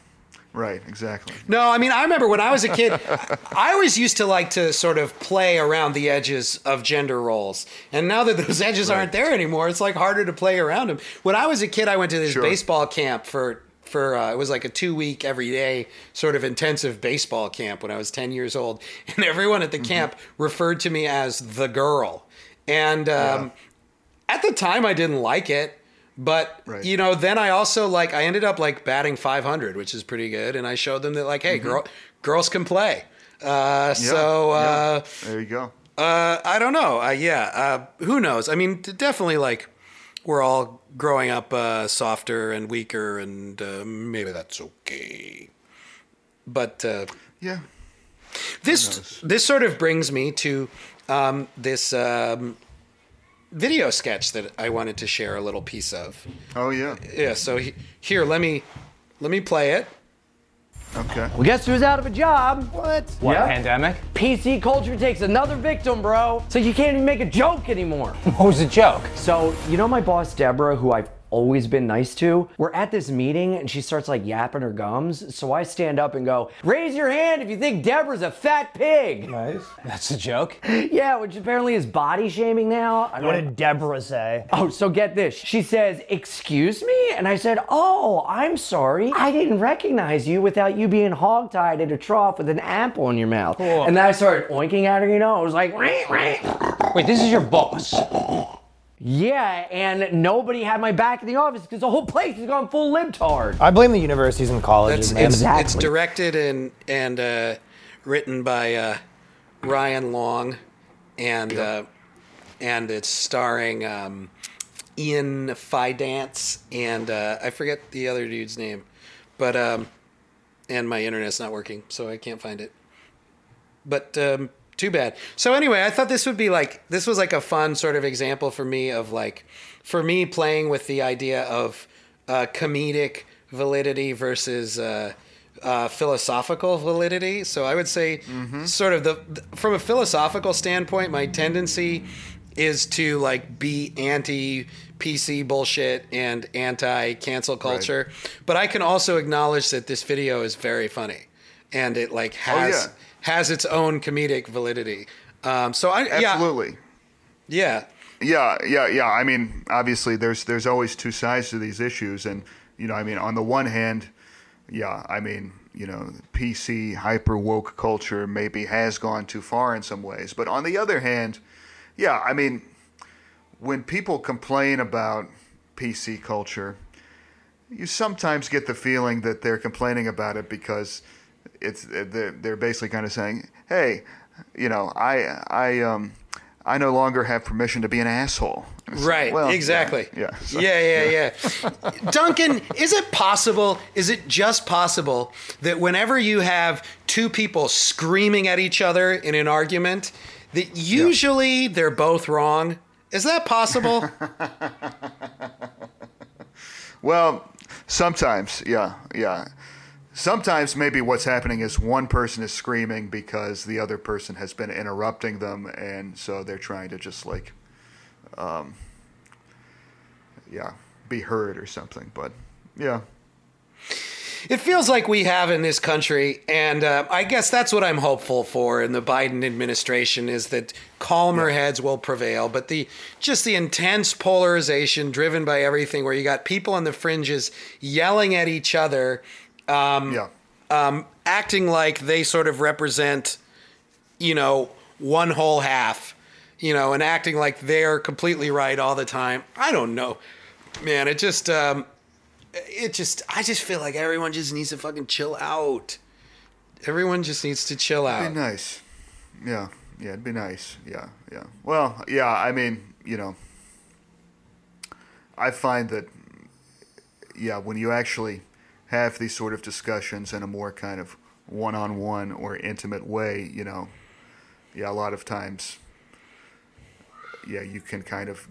Right, exactly. No, I mean, I remember when I was a kid, I always used to like to sort of play around the edges of gender roles. And now that those edges right. aren't there anymore, it's like harder to play around them. When I was a kid, I went to this sure. baseball camp for for uh, it was like a two week every day sort of intensive baseball camp when I was 10 years old. And everyone at the mm-hmm. camp referred to me as the girl. And um, yeah. at the time, I didn't like it. But right. you know, then I also like I ended up like batting 500, which is pretty good, and I showed them that like, hey, mm-hmm. girl, girls can play. Uh, yeah, so uh, yeah. there you go. Uh, I don't know. Uh, yeah, uh, who knows? I mean, definitely like we're all growing up uh, softer and weaker, and maybe that's okay. But yeah, this this sort of brings me to um, this. Um, video sketch that I wanted to share a little piece of. Oh yeah. Yeah, so he, here, let me let me play it. Okay. Well, guess who's out of a job? What? What, Yep. pandemic? PC culture takes another victim, bro. So you can't even make a joke anymore. What was the joke? so, you know my boss, Deborah, who I've always been nice to? We're at this meeting and she starts like yapping her gums. So I stand up and go, Raise your hand if you think Deborah's a fat pig. Nice. That's a joke? Yeah, which apparently is body shaming now. I What did Deborah say? Oh, so get this. She says, Excuse me? And I said, Oh, I'm sorry. I didn't recognize you without you being hogtied at a trough with an apple in your mouth. And then I started oinking at her, you know. I was like, "Rah, rah." Wait, this is your boss. Yeah, and nobody had my back in the office because the whole place has gone full libtard. I blame the universities and colleges, That's man. it's, Exactly. it's directed and and uh, written by uh, Ryan Long, and uh, and it's starring um, Ian Fidance and uh, I forget the other dude's name, but um, and my internet's not working, so I can't find it. But um, too bad. So anyway, I thought this would be like this was like a fun sort of example for me of like for me playing with the idea of uh, comedic validity versus uh, uh, philosophical validity. So I would say, sort of the from a philosophical standpoint, my tendency is to like be anti PC bullshit and anti cancel culture, but I can also acknowledge that this video is very funny and it like has yeah. Has its own comedic validity. Um, so I Absolutely. yeah Yeah, yeah, yeah. I mean, obviously, there's there's always two sides to these issues, and you know, I mean, on the one hand, yeah, I mean, you know, PC hyper woke culture maybe has gone too far in some ways, but on the other hand, yeah, I mean, when people complain about PC culture, you sometimes get the feeling that they're complaining about it because it's they're, they're basically kind of saying, "Hey, you know, I I um I no longer have permission to be an asshole." Right well, exactly Yeah. so- yeah yeah yeah Duncan is it possible is it just possible that whenever you have two people screaming at each other in an argument that usually they're both wrong is that possible Well, sometimes, yeah, yeah. Sometimes maybe what's happening is one person is screaming because the other person has been interrupting them, and so they're trying to just like, um, yeah, be heard or something. But yeah, It feels like we have in this country, and uh, I guess that's what I'm hopeful for in the Biden administration is that calmer heads will prevail. But the just the intense polarization driven by everything, where you got people on the fringes yelling at each other, um, yeah, um, acting like they sort of represent, you know, one whole half, you know, and acting like they're completely right all the time. I don't know, man. It just, um, it just, I just feel like everyone just needs to fucking chill out. Everyone just needs to chill it'd out. be nice. Yeah, yeah, it'd be nice. Yeah, yeah. Well, yeah. I mean, you know, I find that, yeah, when you actually have these sort of discussions in a more kind of one-on-one or intimate way, you know, yeah, a lot of times, yeah, you can kind of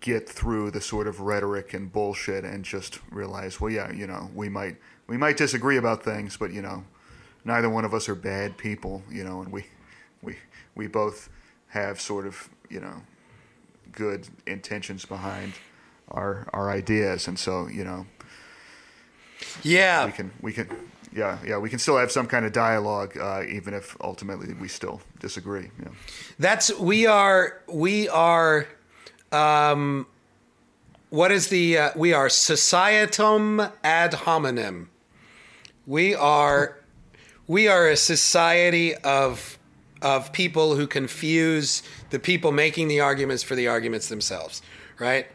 get through the sort of rhetoric and bullshit and just realize, well, yeah, you know, we might we might disagree about things, but you know, neither one of us are bad people, you know, and we we we both have sort of you know good intentions behind our our ideas, and so you know Yeah. we can we can yeah yeah we can still have some kind of dialogue uh, even if ultimately we still disagree. Yeah. That's we are we are um what is the uh, we are societum ad hominem. We are we are a society of of people who confuse the people making the arguments for the arguments themselves, right?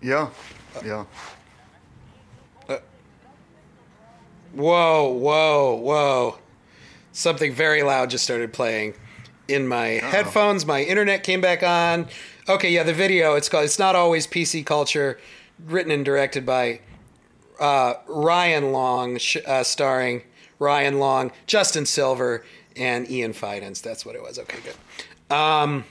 Yeah, yeah. Whoa, whoa, whoa. Something very loud just started playing in my headphones. My internet came back on. Okay, yeah, the video, it's called It's Not Always PC Culture, written and directed by uh, Ryan Long, sh- uh, starring Ryan Long, Justin Silver, and Ian Fidance. That's what it was. Okay, good. Um,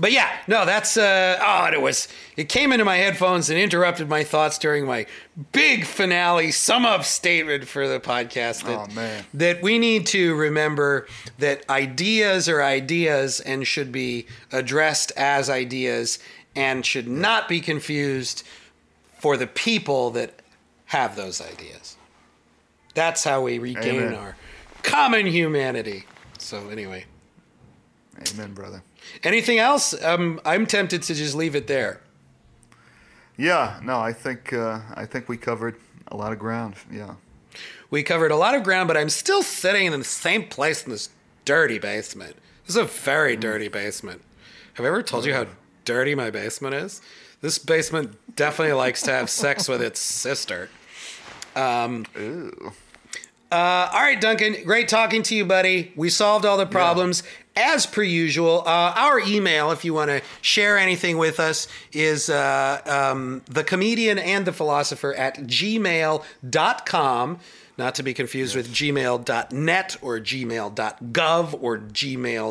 but yeah, no, that's uh oh, and it was it came into my headphones and interrupted my thoughts during my big finale sum up statement for the podcast. That, Oh, man. that we need to remember that ideas are ideas and should be addressed as ideas and should not be confused for the people that have those ideas. That's how we regain Amen. our common humanity. So anyway. Amen, brother. Anything else? Um, I'm tempted to just leave it there. Yeah, no, I think uh, I think we covered a lot of ground. Yeah. We covered a lot of ground, but I'm still sitting in the same place in this dirty basement. This is a very dirty basement. Have I ever told you how dirty my basement is? This basement definitely likes to have sex with its sister. Ooh. Uh, all right, Duncan, great talking to you, buddy. We solved all the problems. As per usual, uh, our email, if you want to share anything with us, is uh, um, the comedian and the philosopher at gmail.com. Not to be confused with gmail.net or gmail.gov or gmail.edu.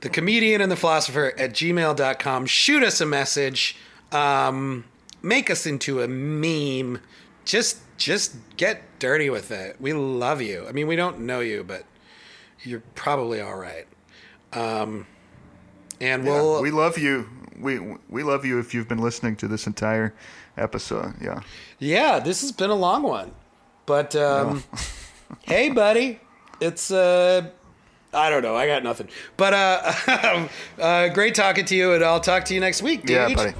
The comedian and the philosopher at gmail.com. Shoot us a message. Um, make us into a meme. Just just get dirty with it. We love you. I mean, we don't know you, but you're probably all right. Um, and Yeah, we'll we love you. We we love you if you've been listening to this entire episode. Yeah. Yeah, this has been a long one. But um hey buddy, it's uh I don't know, I got nothing. But uh, uh great talking to you and I'll talk to you next week, dude. Yeah, buddy.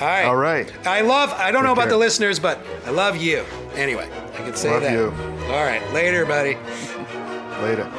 All right. All right. I love I don't know about care. the listeners, but I love you. Anyway, I can say Love that. you. All right, later, buddy. Later.